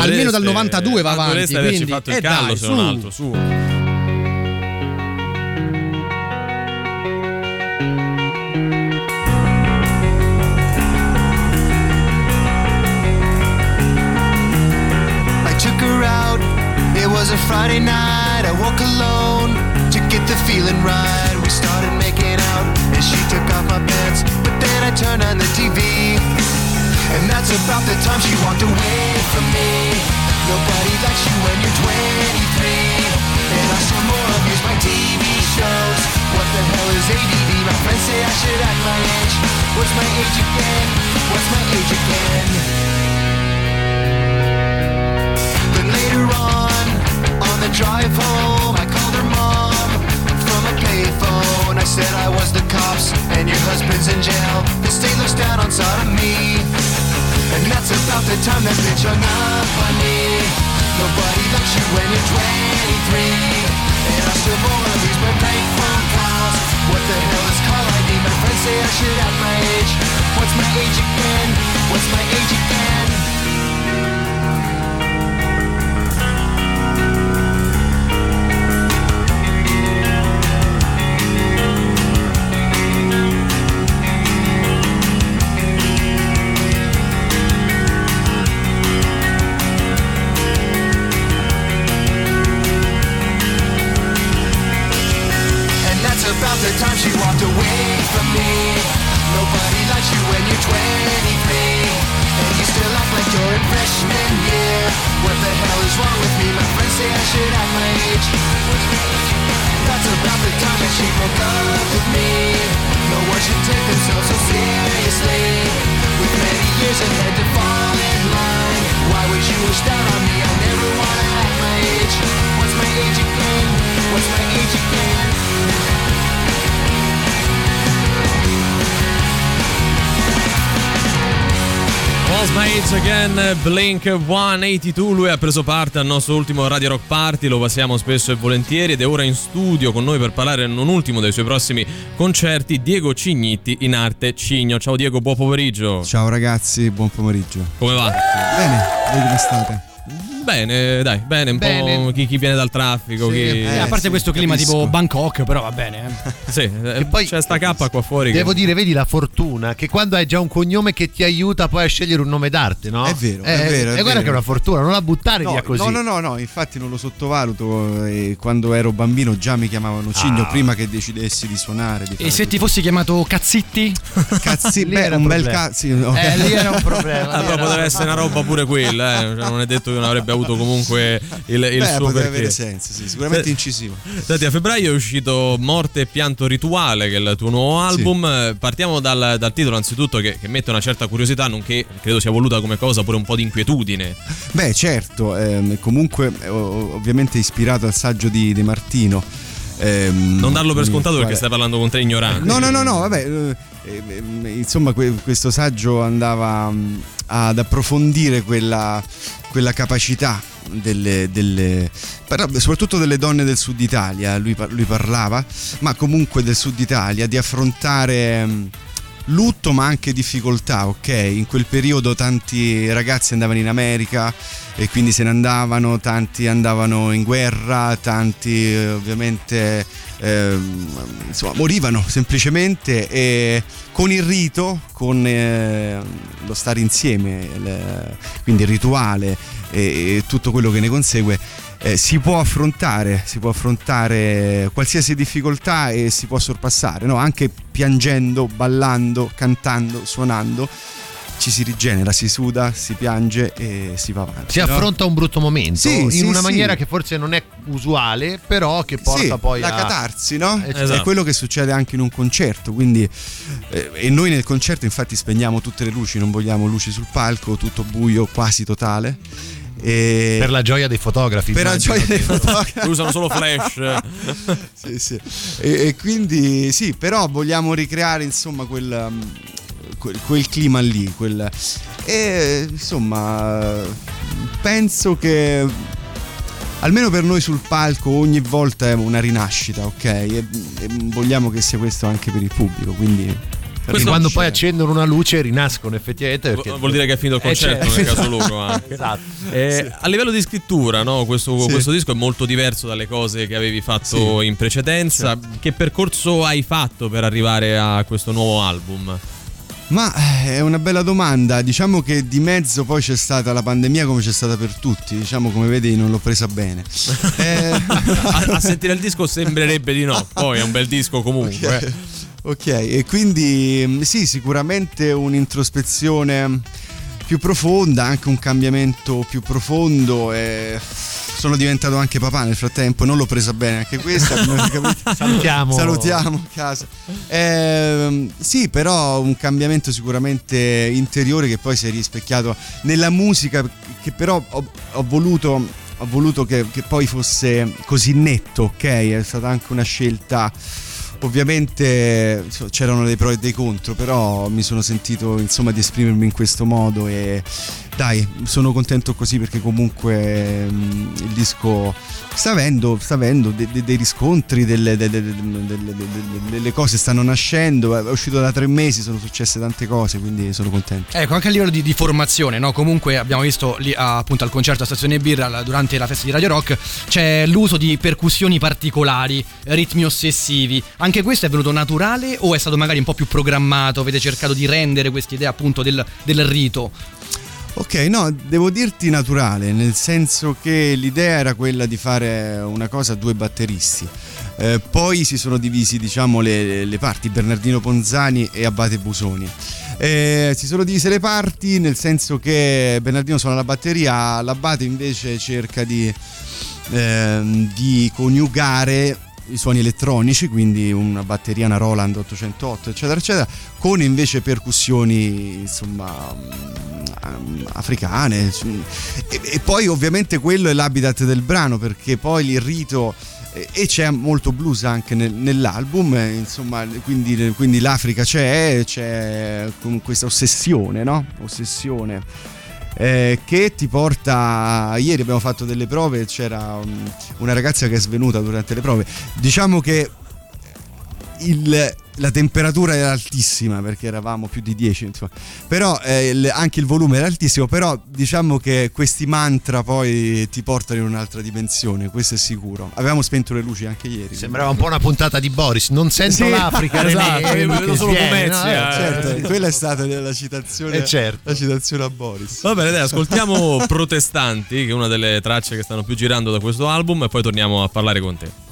almeno dal dovreste- 92 va avanti, Dovreste averci quindi fatto il eh, callo dai, se su. non altro, su. Again, Blink 182, lui ha preso parte al nostro ultimo Radio Rock Party, lo passiamo spesso e volentieri ed è ora in studio con noi per parlare non ultimo dei suoi prossimi concerti, Diego Cignitti in arte Cigno. Ciao Diego, buon pomeriggio. Ciao ragazzi, buon pomeriggio. Come va? Bene, voi come state? Bene, dai, bene, un Bene. po' chi, chi viene dal traffico, chi... Eh, a parte questo clima capisco. tipo Bangkok, però va bene. eh. Sì, eh, c'è sta K qua fuori. che- Devo dire, vedi la fortuna che quando hai già un cognome che ti aiuta poi a scegliere un nome d'arte, no? È vero, Eh, è vero, è E guarda che è una fortuna, non la buttare No, via così. no, no, no, no, infatti non lo sottovaluto. e quando ero bambino già mi chiamavano Cigno Ah. prima che decidessi di suonare. Di E se ti fossi chiamato Cazzitti? Cazzi, Lì beh, era un un bel cazzo. no. Eh, lì era un problema. Ah, però potrebbe essere una roba pure quella, eh. Cioè, non è detto che non avrebbe avuto comunque il, il Beh, suo perché. avere senso, sì, sicuramente incisivo. Senti, a febbraio è uscito Morte e Pianto Rituale, che è il tuo nuovo album. Eh, Partiamo dal, dal titolo, anzitutto, che, che mette una certa curiosità, nonché credo sia voluta come cosa pure un po' di inquietudine. Beh, certo, ehm, comunque ovviamente ispirato al saggio di, di Martino. ehm, Non darlo per scontato perché stai parlando con tre ignoranti. No, no, no, no, vabbè, eh, eh, insomma que- questo saggio andava mm, ad approfondire quella, quella capacità delle, delle- soprattutto delle donne del sud Italia, lui, lui parlava, ma comunque del sud Italia, di affrontare lutto ma anche difficoltà, ok? In quel periodo tanti ragazzi andavano in America e quindi se ne andavano, tanti andavano in guerra, tanti eh, ovviamente ehm, insomma, morivano semplicemente e con il rito, con eh, lo stare insieme, il- quindi il rituale e, e tutto quello che ne consegue. eh, si può affrontare, si può affrontare qualsiasi difficoltà e si può sorpassare, no? anche piangendo, ballando, cantando, suonando. ci si rigenera, si suda, si piange e si va avanti. Si no? affronta un brutto momento Sì, in sì, una sì. maniera che forse non è usuale, però che porta poi la a catarsi, no? Eh, È esatto. quello che succede anche in un concerto. Quindi, eh, e noi nel concerto, infatti, spegniamo tutte le luci, non vogliamo luci sul palco, tutto buio, quasi totale. E per la gioia dei fotografi. per la gioia dei che- fotografi. Usano solo flash. sì, sì. E, e quindi sì, però vogliamo ricreare insomma quel, um, quel, quel clima lì. Quel, e insomma, penso che almeno per noi sul palco ogni volta è una rinascita, ok? E, e vogliamo che sia questo anche per il pubblico. Quindi Perché quando poi accendono una luce rinascono effettivamente. Perché... Vuol dire che è finito il Eh, concerto certo. nel caso loro anche. Esatto. Eh, A livello di scrittura, no? questo, Sì. questo disco è molto diverso dalle cose che avevi fatto Sì. in precedenza. Che percorso hai fatto per arrivare a questo nuovo album? Ma eh, è una bella domanda, diciamo che di mezzo poi c'è stata la pandemia come c'è stata per tutti, diciamo come vedi non l'ho presa bene. Eh, a, a sentire il disco sembrerebbe di no, poi è un bel disco comunque. Ok, ok, e quindi mm, sì, sicuramente un'introspezione più profonda, anche un cambiamento più profondo. E sono diventato anche papà nel frattempo, non l'ho presa bene anche questa. Salutiamo. Salutiamo a casa. Ehm, sì, però un cambiamento sicuramente interiore che poi si è rispecchiato nella musica, che però ho, ho voluto. Ho voluto che, che poi fosse così netto, ok? È stata anche una scelta ovviamente c'erano dei pro e dei contro, però mi sono sentito insomma di esprimermi in questo modo e dai, sono contento così perché comunque mm, il disco sta avendo, sta avendo de- de- dei riscontri, delle, de- de- de- de- de- de- delle cose stanno nascendo, è uscito da tre mesi, sono successe tante cose, quindi sono contento. Ecco, anche a livello di, di formazione, no? Comunque abbiamo visto lì appunto al concerto a Stazione Birra durante la festa di Radio Rock c'è l'uso di percussioni particolari, ritmi ossessivi. Anche questo è venuto naturale o è stato magari un po' più programmato? Avete cercato di rendere quest'idea appunto del, del rito? Ok, no, devo dirti naturale, nel senso che l'idea era quella di fare una cosa a due batteristi. Eh, poi si sono divisi, diciamo, le, le parti, Bernardino Ponzani e Abate Busoni. Eh, si sono divise le parti nel senso che Bernardino suona la batteria, l'Abate invece cerca di, ehm, di coniugare i suoni elettronici, quindi una batteria, una Roland 808, eccetera, eccetera, con invece percussioni, insomma, mm, africane. E, e poi ovviamente quello è l'habitat del brano, perché poi il rito eh, e c'è molto blues anche nel- nell'album, eh, insomma, quindi, quindi l'Africa c'è, c'è con questa ossessione, no? Ossessione. Eh, che ti porta ieri abbiamo fatto delle prove c'era um, una ragazza che è svenuta durante le prove. Diciamo che il- la temperatura era altissima perché eravamo più di 10 insomma. però eh, il- anche il volume era altissimo però diciamo che questi mantra poi ti portano in un'altra dimensione questo è sicuro avevamo spento le luci anche ieri Sembrava un po' una puntata di Boris. Non sento Sì, l'Africa, René, esatto, eh, che vedo solo sviene, no? Pomezia, Eh, certo, sì. quella è stata la citazione, Eh, certo. la citazione a Boris Va bene, dai, ascoltiamo Protestanti, che è una delle tracce che stanno più girando da questo album, e poi torniamo a parlare con te.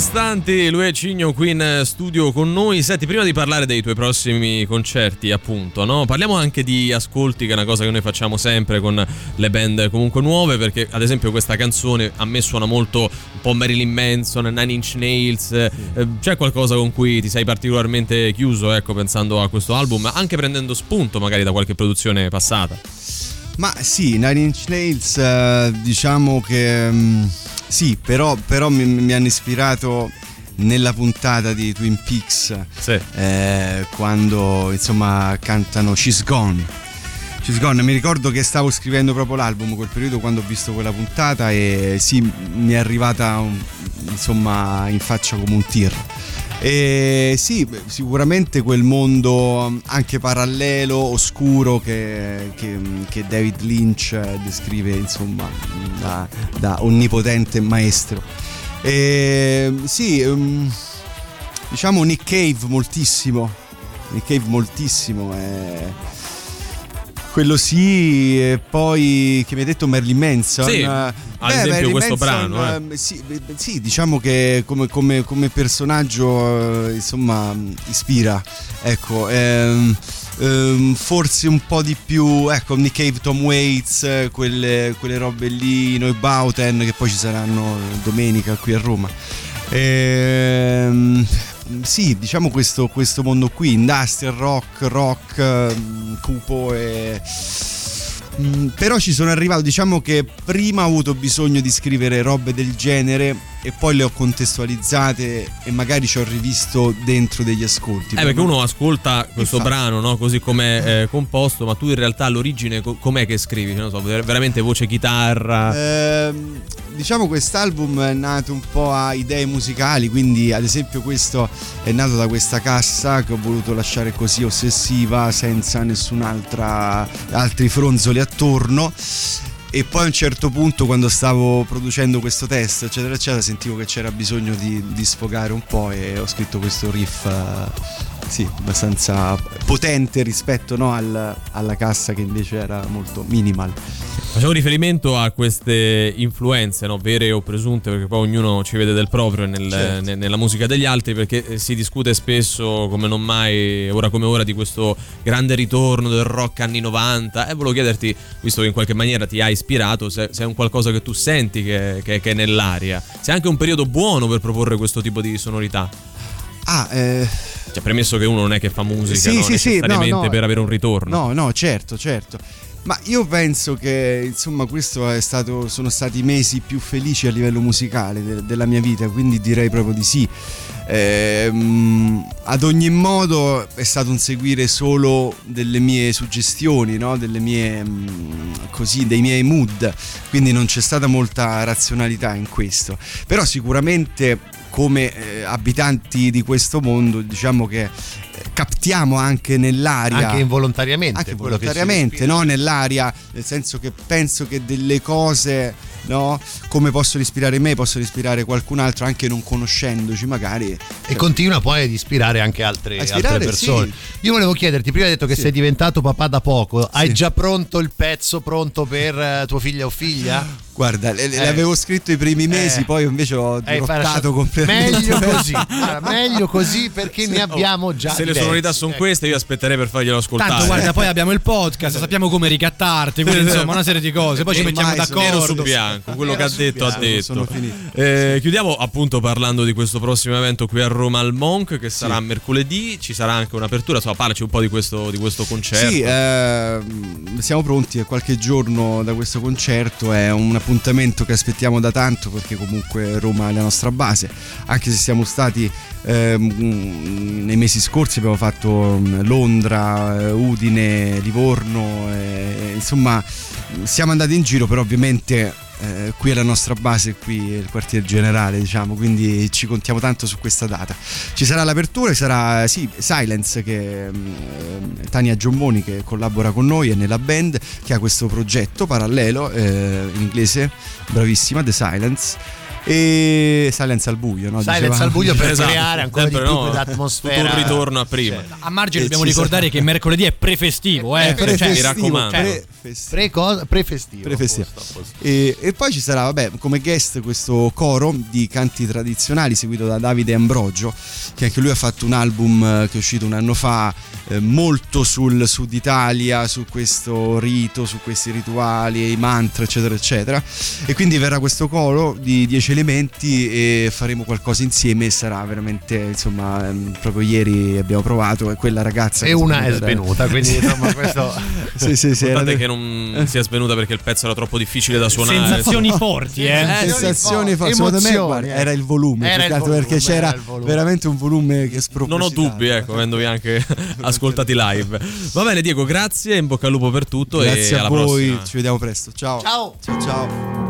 Protestanti, lui è Cigno qui in studio con noi. Senti, prima di parlare dei tuoi prossimi concerti, appunto, no? Parliamo anche di ascolti, che è una cosa che noi facciamo sempre con le band comunque nuove, perché ad esempio questa canzone a me suona molto un po' Marilyn Manson, Nine Inch Nails. eh, C'è qualcosa con cui ti sei particolarmente chiuso, ecco, pensando a questo album, anche prendendo spunto magari da qualche produzione passata? Ma sì, Nine Inch Nails eh, diciamo che mm, sì, però, però mi, mi hanno ispirato nella puntata di Twin Peaks eh, quando insomma cantano She's Gone. She's Gone, mi ricordo che stavo scrivendo proprio l'album quel periodo quando ho visto quella puntata e sì, mi è arrivata insomma in faccia come un tir. E sì, sicuramente quel mondo anche parallelo, oscuro che, che- che David Lynch eh, descrive insomma da, da onnipotente maestro. E, sì, ehm, diciamo Nick Cave moltissimo, Nick Cave moltissimo. eh. Quello sì, e poi che mi hai detto Marilyn Manson. Sì, eh, ad beh, esempio Marilyn questo Manson, brano, eh. ehm, sì, beh, beh, sì, diciamo che come, come- come personaggio eh, insomma ispira. Ecco, ehm, ehm, forse un po' di più, ecco, Nick Cave, Tom Waits, eh, quelle, quelle robe lì, Noi Bauten che poi ci saranno domenica qui a Roma. Ehm, sì, diciamo questo, questo mondo qui, industrial rock, rock, ehm, cupo e... Mm, Però ci sono arrivato, diciamo che prima ho avuto bisogno di scrivere robe del genere e poi le ho contestualizzate e magari ci ho rivisto dentro degli ascolti. Eh, perché uno ascolta questo Infatti. brano, no? Così come è composto, ma tu in realtà all'origine co- com'è che scrivi? Non so, ver- veramente voce chitarra. Ehm, diciamo quest'album è nato un po' a idee musicali, quindi ad esempio questo è nato da questa cassa che ho voluto lasciare così ossessiva senza nessun'altra altri fronzoli attorno. E poi a un certo punto, quando stavo producendo questo test, eccetera, eccetera, sentivo che c'era bisogno di, di sfogare un po' e ho scritto questo riff, eh, sì, abbastanza potente rispetto no, al- alla cassa che invece era molto minimal. Facevo riferimento a queste influenze, no? vere o presunte, perché poi ognuno ci vede del proprio nel- Certo. ne- nella musica degli altri, perché eh, si discute spesso, come non mai, ora come ora, di questo grande ritorno del rock anni 90. E volevo chiederti, visto che in qualche maniera ti ha ispirato, se, se è un qualcosa che tu senti che, che- che è nell'aria, se è anche un periodo buono per proporre questo tipo di sonorità. Ah, eh, Cioè, premesso che uno non è che fa musica Sì, no? sì, sì, no, necessariamente no. per avere un ritorno. No, no, certo, certo. Ma io penso che insomma questo è stato, sono stati i mesi più felici a livello musicale de- della mia vita, quindi direi proprio di sì. Ehm, ad ogni modo è stato un seguire solo delle mie suggestioni, no? delle mie, mm, così, dei miei mood, quindi non c'è stata molta razionalità in questo. Però sicuramente come eh, abitanti di questo mondo diciamo che eh, captiamo anche nell'aria Anche involontariamente. anche volontariamente no? nell'aria nel senso che penso che delle cose no? come possono ispirare me possono ispirare qualcun altro anche non conoscendoci magari E continua poi ad ispirare anche altre, ispirare, altre persone. sì. Io volevo chiederti, prima hai detto che Sì. sei diventato papà da poco, hai Sì. già pronto il pezzo pronto per eh, tua figlia o figlia? Guarda, Eh. avevo scritto i primi mesi, Eh. poi invece ho dirottato lasciato- completamente. Meglio così, meglio così perché ne abbiamo già Se le sonorità sono queste, io aspetterei per farglielo ascoltare. Tanto guarda, poi abbiamo il podcast, sappiamo come ricattarti, quindi insomma una serie di cose, poi ci mettiamo sono nero d'accordo. su bianco, quello che ha detto ha detto. Sono finito. Eh, chiudiamo appunto parlando di questo prossimo evento qui a Roma al Monk che sarà mercoledì, ci sarà anche un'apertura, insomma parlaci un po' di questo, di questo concerto. Sì, ehm, siamo pronti a qualche giorno da questo concerto, è un appuntamento che aspettiamo da tanto perché comunque Roma è la nostra base, anche se siamo stati ehm, nei mesi scorsi abbiamo fatto mm, Londra, eh, Udine, Livorno, eh, insomma siamo andati in giro però ovviamente eh, qui è la nostra base, qui è il quartier generale, diciamo, quindi ci contiamo tanto su questa data. Ci sarà l'apertura, ci sarà sì, Silence, che mm, eh, Tania Giommoni che collabora con noi e nella band, che ha questo progetto parallelo eh, in inglese, bravissima, The Silence. E Silence al buio, no? Silence Dicevamo. al buio per Esatto, creare ancora di sempre più no, quell'atmosfera. un ritorno a prima. A margine E dobbiamo ricordare sarà- che mercoledì è prefestivo, eh. È Cioè, prefestivo, mi raccomando. pre- Pre cosa? Prefestivo. Prefestivo. E, e poi ci sarà, vabbè, come guest questo coro di canti tradizionali seguito da Davide Ambrogio, che anche lui ha fatto un album eh, che è uscito un anno fa, eh, molto sul sud Italia, su questo rito, su questi rituali, i mantra, eccetera, eccetera. E quindi verrà questo coro di 10 elementi e faremo qualcosa insieme e sarà veramente, insomma, ehm, proprio ieri abbiamo provato e quella ragazza... E una è svenuta quindi insomma questo... sì, sì, sì. L'importante era- è che non sia svenuta perché il pezzo era troppo difficile da suonare. Sensazioni forti, eh. sensazioni forti. Secondo me emozioni, guarda, eh. era il volume, Era il volume, perché c'era era il volume. veramente un volume che spropositato. Non ho dubbi, ecco, avendovi anche ascoltati live. Va bene, Diego, grazie, in bocca al lupo per tutto Grazie e a alla voi, prossima. ci vediamo presto. Ciao. Ciao. Ciao ciao.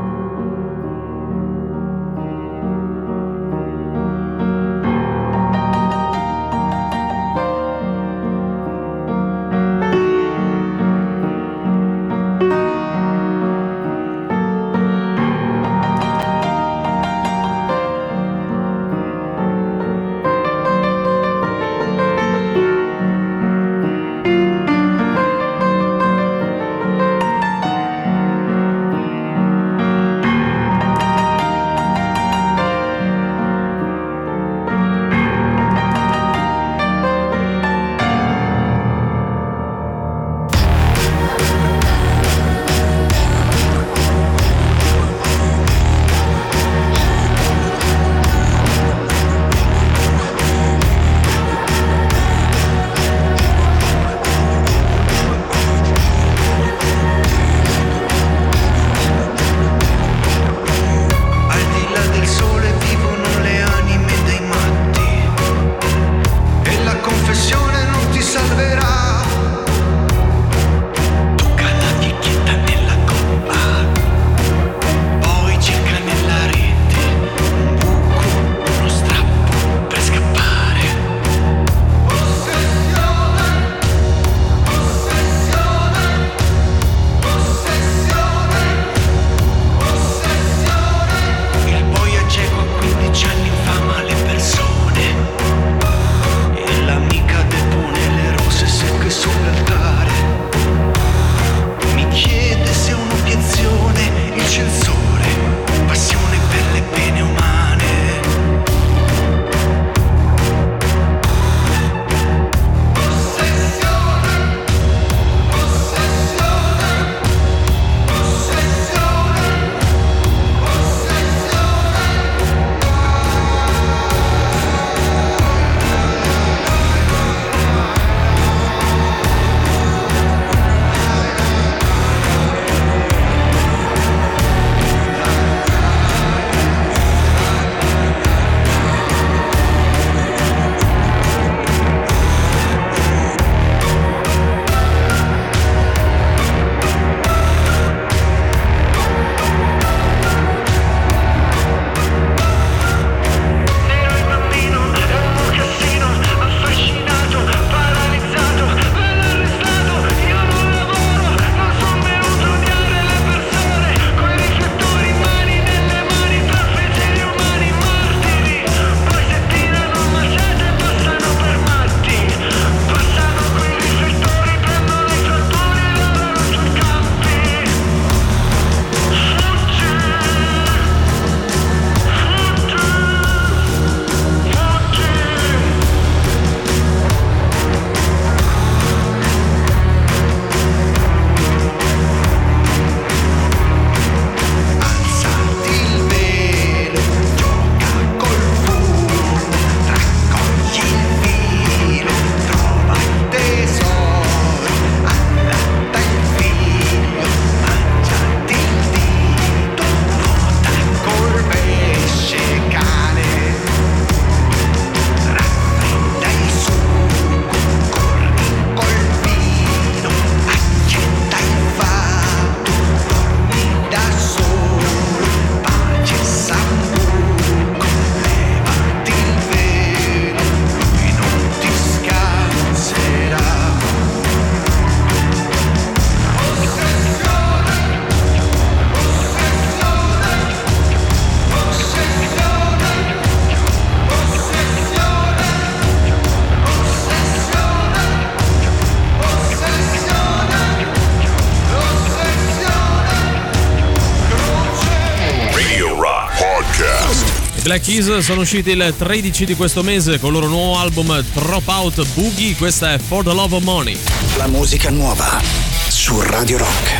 Black Keys sono usciti il 13 di questo mese con il loro nuovo album Drop Out Boogie, questa è For the Love of Money. La musica nuova su Radio Rock.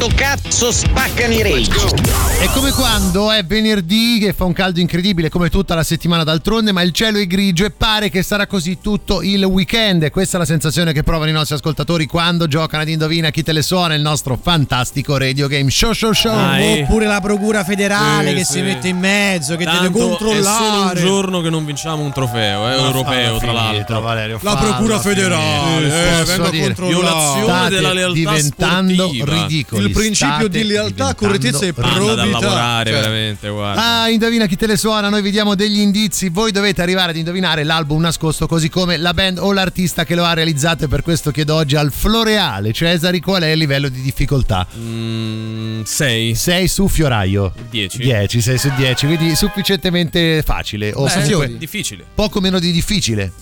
Quanto cazzo spaccano i rage? È come quando è venerdì che fa un caldo incredibile come tutta la settimana d'altronde, ma il cielo è grigio e pare che sarà così tutto il weekend. E questa è la sensazione che provano i nostri ascoltatori quando giocano ad Indovina chi te le suona, il nostro fantastico radio game show show show. Oppure la procura federale Sì, che sì. si mette in mezzo, che Tanto deve È solo un controllare. giorno che non vinciamo un trofeo, eh, europeo tra l'altro. Valerio, La procura federale, eh, Posso venga dire, controllata. Violazione State della lealtà diventando sportiva. ridicoli. Il principio State di lealtà, correttezza e. Banda da probità. lavorare Cioè, veramente, guarda. Ah, indovina chi te le suona, noi vi diamo degli indizi, voi dovete arrivare ad indovinare l'album nascosto così come la band o l'artista che lo ha realizzato e per questo chiedo oggi al Floreale Cesari qual è il livello di difficoltà. 6. 6 su Fioraio. 10. 10, 6 su 10, quindi sufficientemente facile o Beh, comunque difficile. poco meno di difficile.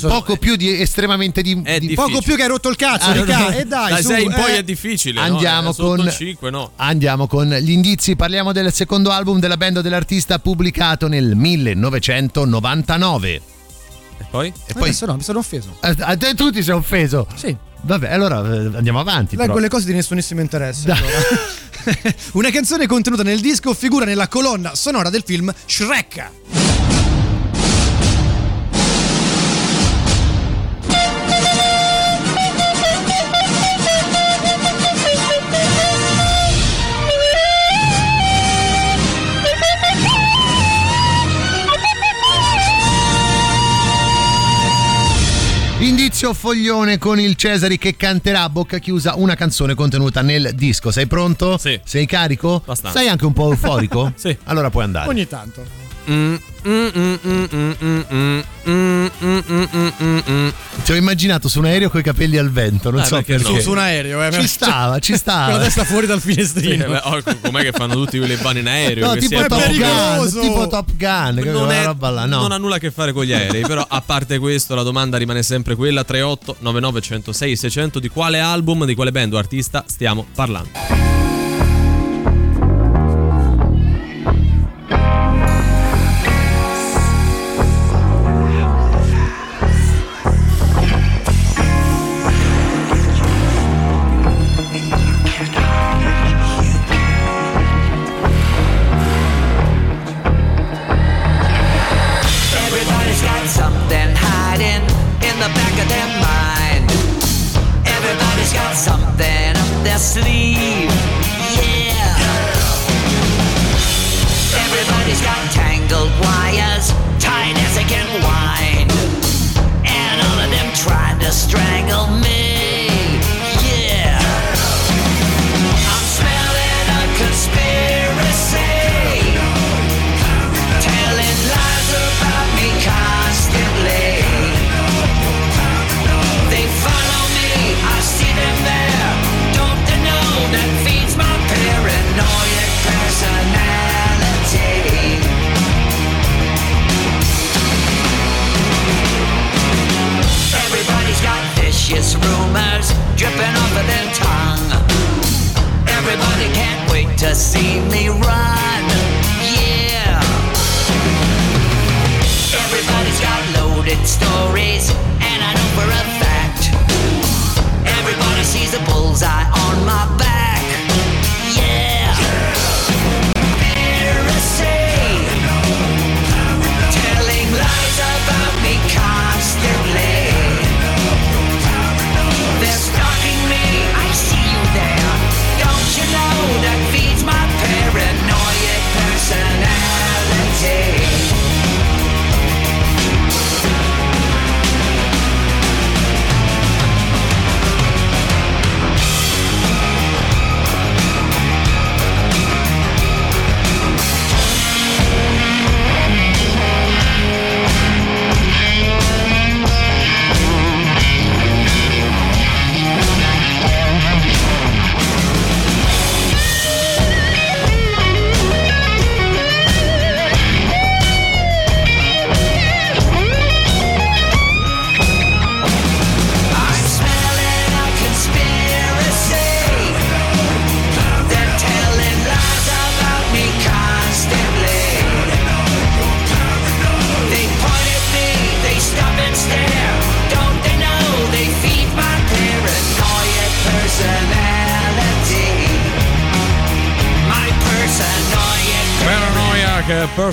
poco più di estremamente di, di- Poco più che hai rotto il cazzo, Ah, raga. no. E dai, Dai su, 6 in poi eh. è difficile. Andiamo no? Eh, con il 5 no. Andiamo con gli indizi, parliamo del secondo album della band dell'artista pubblicato nel 1999. E poi? E poi Adesso no, mi sono offeso. a, a te tu ti sei offeso? Sì. Vabbè, allora eh, andiamo avanti. Leggo però. le cose di nessunissimo interesse. allora. Una canzone contenuta nel disco figura nella colonna sonora del film Shrek. Indizio foglione con il Cesari che canterà a bocca chiusa una canzone contenuta nel disco. Sei pronto? Sì. Sei carico? Abbastanza. Sei anche un po' euforico? Sì. Allora puoi andare. Ogni tanto. Mm, ti ho immaginato su un aereo con i capelli al vento, non ah, so perché. perché. Su, su un aereo, eh, ci stava, cioè, ci stava. Con la testa fuori dal finestrino. Sì, oh, com'è che fanno tutti quelle vanne in aereo? No, tipo, è top gun, tipo Top Gun, non, è, roba là, no. non ha nulla a che fare con gli aerei, però a parte questo la domanda rimane sempre quella 38 99 106 600 di quale album, di quale band o artista stiamo parlando.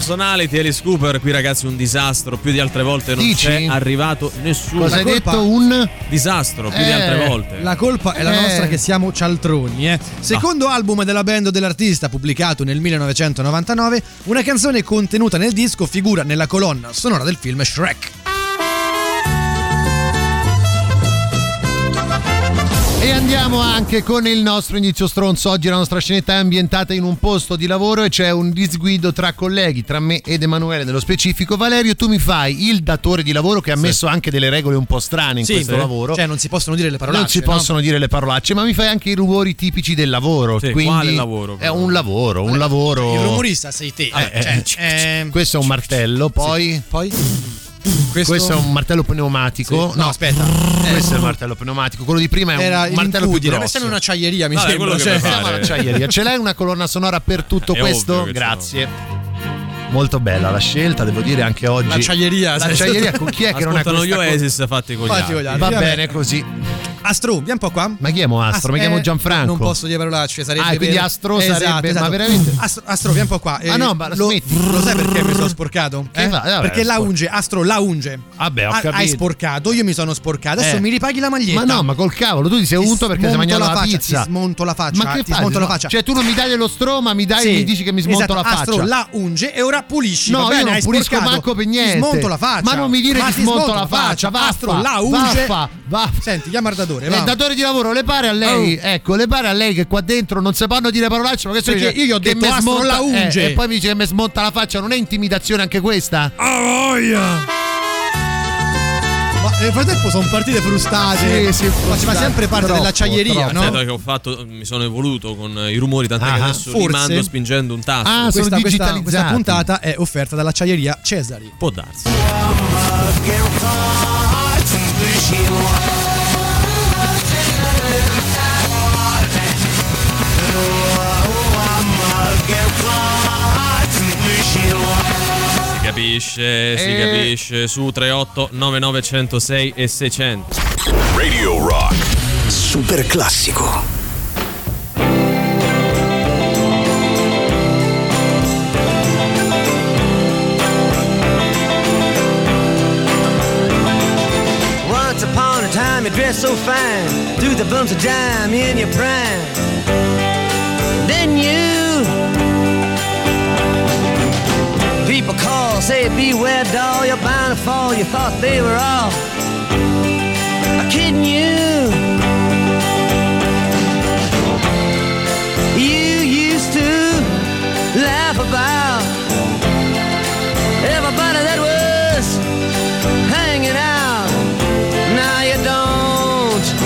Personality Alice Cooper qui ragazzi un disastro più di altre volte non Dici? c'è arrivato nessuno Cosa hai detto? Un disastro più di Eh, altre volte La colpa è la Eh. nostra che siamo cialtroni, eh. Secondo album della band dell'artista pubblicato nel 1999, una canzone contenuta nel disco figura nella colonna sonora del film Shrek. E andiamo anche con il nostro inizio stronzo. Oggi la nostra scenetta è ambientata in un posto di lavoro e c'è un disguido tra colleghi, tra me ed Emanuele nello specifico. Valerio, tu mi fai il datore di lavoro che ha messo anche delle regole un po' strane in Sì, questo sì. lavoro. Cioè non si possono dire le parolacce, non si no? possono dire le parolacce, ma mi fai anche i rumori tipici del lavoro. Sì, quindi quale lavoro, È però? un lavoro, un lavoro. Il rumorista sei te. Eh, Cioè, eh, ehm, questo è un martello, poi. poi Questo, è un martello pneumatico. Sì. No, aspetta. Questo è il martello pneumatico. Quello di prima è Era un martello più grosso. sembra un'acciaieria, mi Vabbè, sembra. quello che cioè. all'acciaieria. Ce l'hai una colonna sonora per tutto È questo? che Grazie. Molto bella la scelta, devo dire anche oggi. L'acciaieria, L'acciaieria con chi è che non è ascoltano gli questa? Oasis fatti con gli Fatti con altri gli altri. Va bene così. Astro, vieni un po' qua. Ma chi è Mo Astro? Mi eh, chiamo Gianfranco. Non posso dire parolacce, sarebbe Ah, quindi Astro Esatto, sarebbe- esatto. ma veramente? Astro, Astro, vieni un po' qua. Ah, no, ma lo, smetti. lo sai perché mi sono sporcato? Eh? fa? Vabbè, perché la unge, Astro, la unge. Vabbè, ho capito. Hai sporcato, io mi sono sporcato. Adesso Eh. mi ripaghi la maglietta. Ma no, ma col cavolo, tu ti sei Ti unto perché sei mangiato la, faccia, pizza. Ti smonto la faccia. Ma che ti fai? smonto la No, faccia. Cioè, tu non mi dai dello stroma, mi dai Sì, e mi dici che mi smonto esatto, la faccia. Astro la unge e ora pulisci. No, io non pulisco manco per niente. smonto la faccia. Ma non mi dire Ma che smonto la faccia, Astro la unge. Vaffa. Senti, chiama il datore. Eh, va. datore di lavoro, le pare a lei? Ecco, le pare a lei che qua dentro non si fanno dire parolacce, ma questo Perché dice io gli ho che detto mi Astro smonta- la unge. eh, e poi mi dice che mi smonta la faccia, non è intimidazione anche questa? Ah, voglia! Ma nel frattempo sono partite frustate. Sì, sì, Faceva sempre parte Troppo, dell'acciaieria, troppo. no? Vedo che ho fatto, mi sono evoluto con i rumori, tant'è che Ah, adesso forse? rimando spingendo un tasto. Ah, sono questa, questa, questa puntata è offerta dall'acciaieria Cesari. Può darsi. Si capisce, si Eh. capisce su 38 9906 e 600. Radio Rock. Super classico. Time, you dress so fine, threw the bumps of dime in your prime. Then you, people call, say beware, doll, you're bound to fall. You thought they were all kidding. You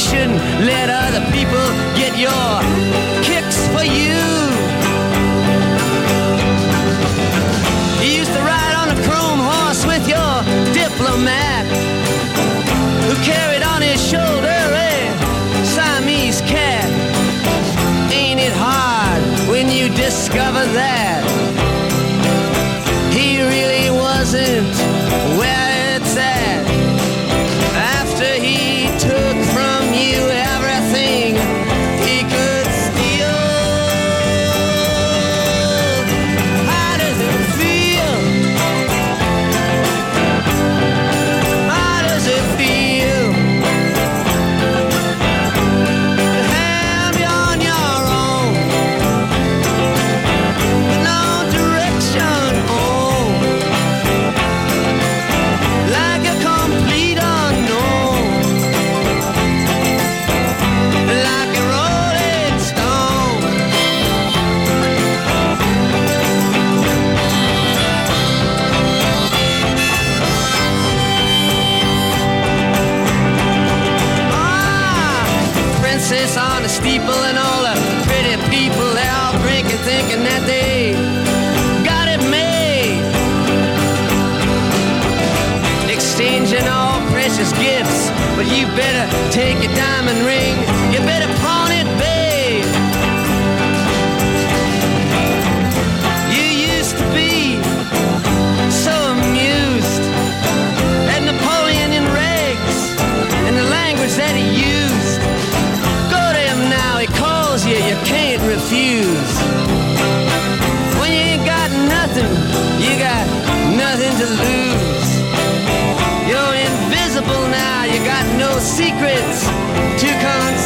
shouldn't let other people get your kicks thinking that they got it made. Exchanging all precious gifts, but you better take your diamond ring, you better pawn to lose. You're invisible now, you got no secrets to conceal.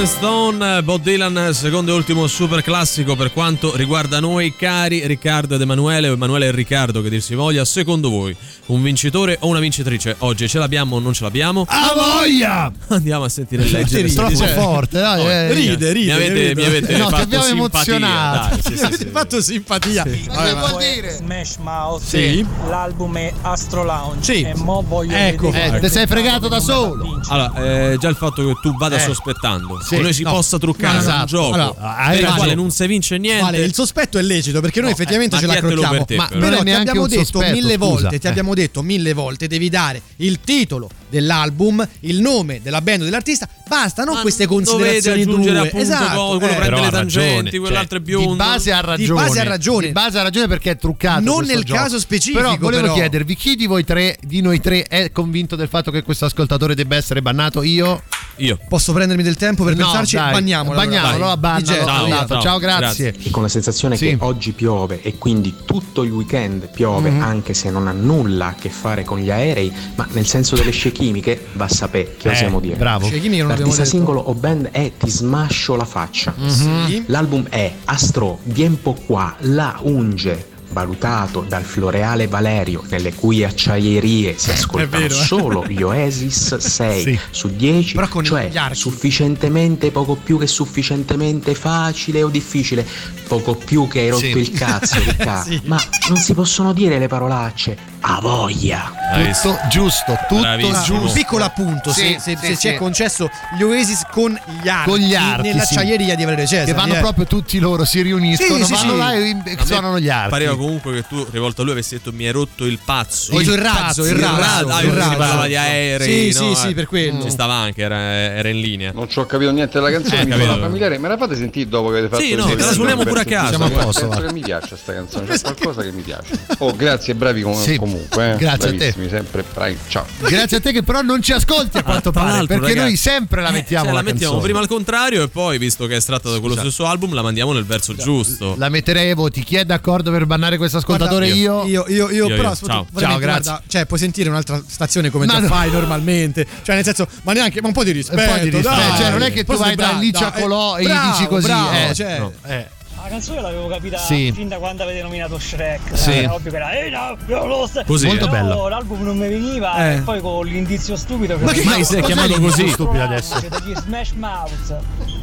Rolling Stone, Bob Dylan, secondo e ultimo super classico per quanto riguarda noi, cari Riccardo ed Emanuele, o Emanuele e Riccardo che dir si voglia, secondo voi un vincitore o una vincitrice oggi ce l'abbiamo o non ce l'abbiamo? A voglia! Andiamo a sentire il leggere. Ride, troppo forte, dai, eh. Ride, ride. Mi avete, mi avete No, ti fatto abbiamo simpatia. emozionato. Dai, sì, sì, Avete sì. fatto simpatia. Vabbè, ma- dire? Smash Mouth. Sì. L'album è Astro Lounge. Sì. E mo voglio Ecco. vedere Eh, te sei fregato da solo. Allora, eh, già il fatto che tu vada Eh. sospettando Sì, che noi si no. possa truccare No, su un esatto. gioco Allora, per il ragione. quale non si vince niente. Vale, il sospetto è lecito perché noi No, effettivamente eh, ce la crocchiamo. per te, ma però. È però ti abbiamo un detto sospetto, mille scusa. volte, ti Eh. abbiamo detto mille volte, devi dare il titolo dell'album, il nome della band o dell'artista, bastano Ma queste considerazioni aggiungere due. appunto Esatto. quello eh. prende Però le tangenti, cioè, quell'altro è Di biondo. base ha ragione. base ha ragione. Di base ha ragione perché è truccato. Non nel gioco. caso specifico, Però volevo però. chiedervi chi di voi tre, di noi tre, è convinto del fatto che questo ascoltatore debba essere bannato? Io? Io. Posso prendermi del tempo per No, pensarci? dai, Bagniamolo. bagniamolo, allora, getto, Ciao. Ciao, ciao, grazie. E con la sensazione Sì. che oggi piove e quindi tutto il weekend piove, Mhm. anche se non ha nulla a che fare con gli aerei, ma nel senso delle scie chimiche va a sapere che Eh, osiamo dire. bravo. Scie chimiche non abbiamo L'artista singolo o band è Ti smascio la faccia. Mhm. Sì. L'album è Astro, vien po' qua, la unge. Valutato dal floreale Valerio, nelle cui acciaierie si ascoltano vero, eh. solo gli Oasis 6 Sì. su 10, Però con cioè sufficientemente poco più che sufficientemente facile o difficile, poco più che hai rotto Sì. il cazzo, Ricca. Sì. ma non si possono dire le parolacce. A voglia! Tutto giusto, tutto Bravissimo. Un giusto. piccolo appunto, Sì, se, se- sì, se ci è concesso gli Oasis con gli archi, Con gli archi, nell'acciaieria di Valerio Cesare. Che vanno eh. proprio tutti loro, si riuniscono, Sì, sì, vanno sì. là e suonano gli archi. Pareva comunque che tu, rivolto a lui, avessi detto mi hai rotto il pazzo. Ho detto il Il razzo, il razzo, razzo, ah, il io si razzo. parlava di aerei, Sì, no? sì, sì, per quello. Ci stava anche, era, era in linea. Non ci ho capito niente della canzone, Eh, mi capito. suona familiare. Me la fate sentire dopo che avete fatto Sì, no, te la suoniamo pure a casa. Siamo a posto, Penso va. che mi piace sta canzone, c'è qualcosa che mi piace. Oh, grazie, bravi com- Sì, comunque. Eh. grazie a te. Sempre bravi. Ciao. Grazie a te che però non ci ascolti a quanto Tra pare, perché noi sempre la eh, mettiamo la, la mettiamo prima al contrario e poi, visto che è estratta da quello stesso album, la mandiamo nel verso giusto. La metterei ai voti. Chi è d'accordo per bannare questo ascoltatore? Io. Io, io, io, Io, però Ciao. Ciao, grazie. guarda, cioè, puoi sentire un'altra stazione come Ma già fai normalmente. Cioè, nel senso, ma neanche, ma un po' di rispetto. Un po' di rispetto. dai. Cioè, non è che tu vai da Licia Colò e gli dici così, bravo, eh. cioè, No, eh. La canzone l'avevo capita Sì. fin da quando avete nominato Shrek. Sì. Era ovvio che era "Ehi, no, io lo sto-" Così, Molto eh. Però bello. l'album non mi veniva Eh. e poi con l'indizio stupido che Ma che mai si è chiamato così? stupido adesso? Degli Smash Mouth.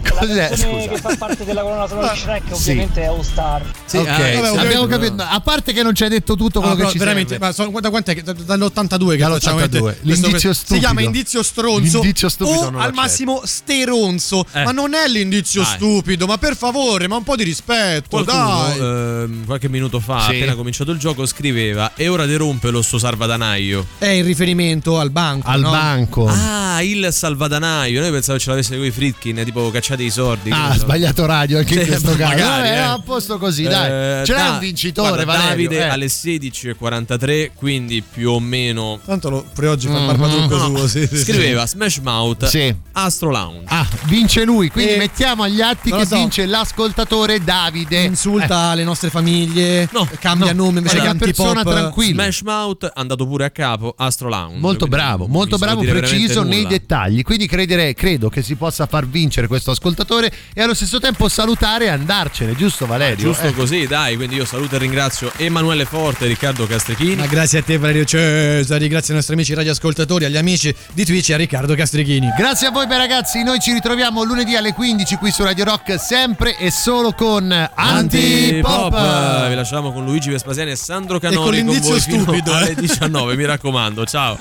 Cos'è, La canzone scusa? che fa parte della colonna sonora di Shrek Sì. ovviamente è All Star. Sì, ok, ah, vabbè, abbiamo capito. A parte che non ci hai detto tutto quello No, che ci veramente, serve. ma sono, da quant'è che da- dall'82 che Dall'82. facciamo vedere questo- L'indizio Si stupido. chiama indizio stronzo L'indizio stupido o al massimo steronzo. Eh. Ma non è l'indizio stupido, ma per favore, ma un po' di rispetto, Qualcuno, dai. ehm, qualche minuto fa, Sì. appena cominciato il gioco, scriveva E ora derompe lo sto salvadanaio. È in riferimento al banco, Al no? banco. Ah, il salvadanaio. Noi pensavo ce l'avesse con i Fritkin, tipo cacciati dei sordi. Ah, so. sbagliato radio anche in Sì, questo caso. magari, Vabbè, eh. a posto così, dai. Eh, Ce n'è da- un vincitore, guarda. Davide eh. alle 16.43, quindi più o meno. Tanto lo, per oggi fa il Mhm. barbatrucco No, suo. Sì, sì, sì. Scriveva Smash Mouth Sì. Astro Lounge. Ah, vince lui, quindi E- mettiamo agli atti che so. vince l'ascoltatore Davide. Insulta le nostre famiglie, cambia no, nome invece che persona tranquilla. Smash Mouth andato pure a capo Astro Lounge. Molto bravo, molto bravo, preciso nei nulla. dettagli. Quindi credere, credo che si possa far vincere questo ascoltatore e allo stesso tempo salutare e andarcene, giusto Valerio? Giusto Eh. così, dai, quindi io saluto e ringrazio Emanuele Forte e Riccardo Castrichini. Ma grazie a te Valerio Cesari, grazie ai nostri amici radioascoltatori, agli amici di Twitch e a Riccardo Castrichini. Grazie a voi beh ragazzi, noi ci ritroviamo lunedì alle 15 qui su Radio Rock, sempre e solo con Antipop. Antipop. Vi lasciamo con Luigi Vespasiani e Sandro Canori con l'indizio voi fino stupido, eh. alle 19, mi raccomando, ciao.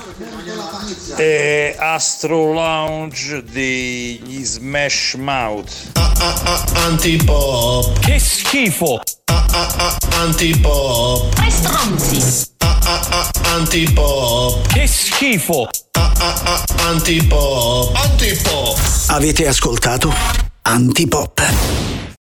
E Astro Lounge degli Smash Mouth. Antipop. Che schifo! Antipop. Tre stronzi! Antipop. Che schifo! Antipop. Antipop. Avete ascoltato Antipop.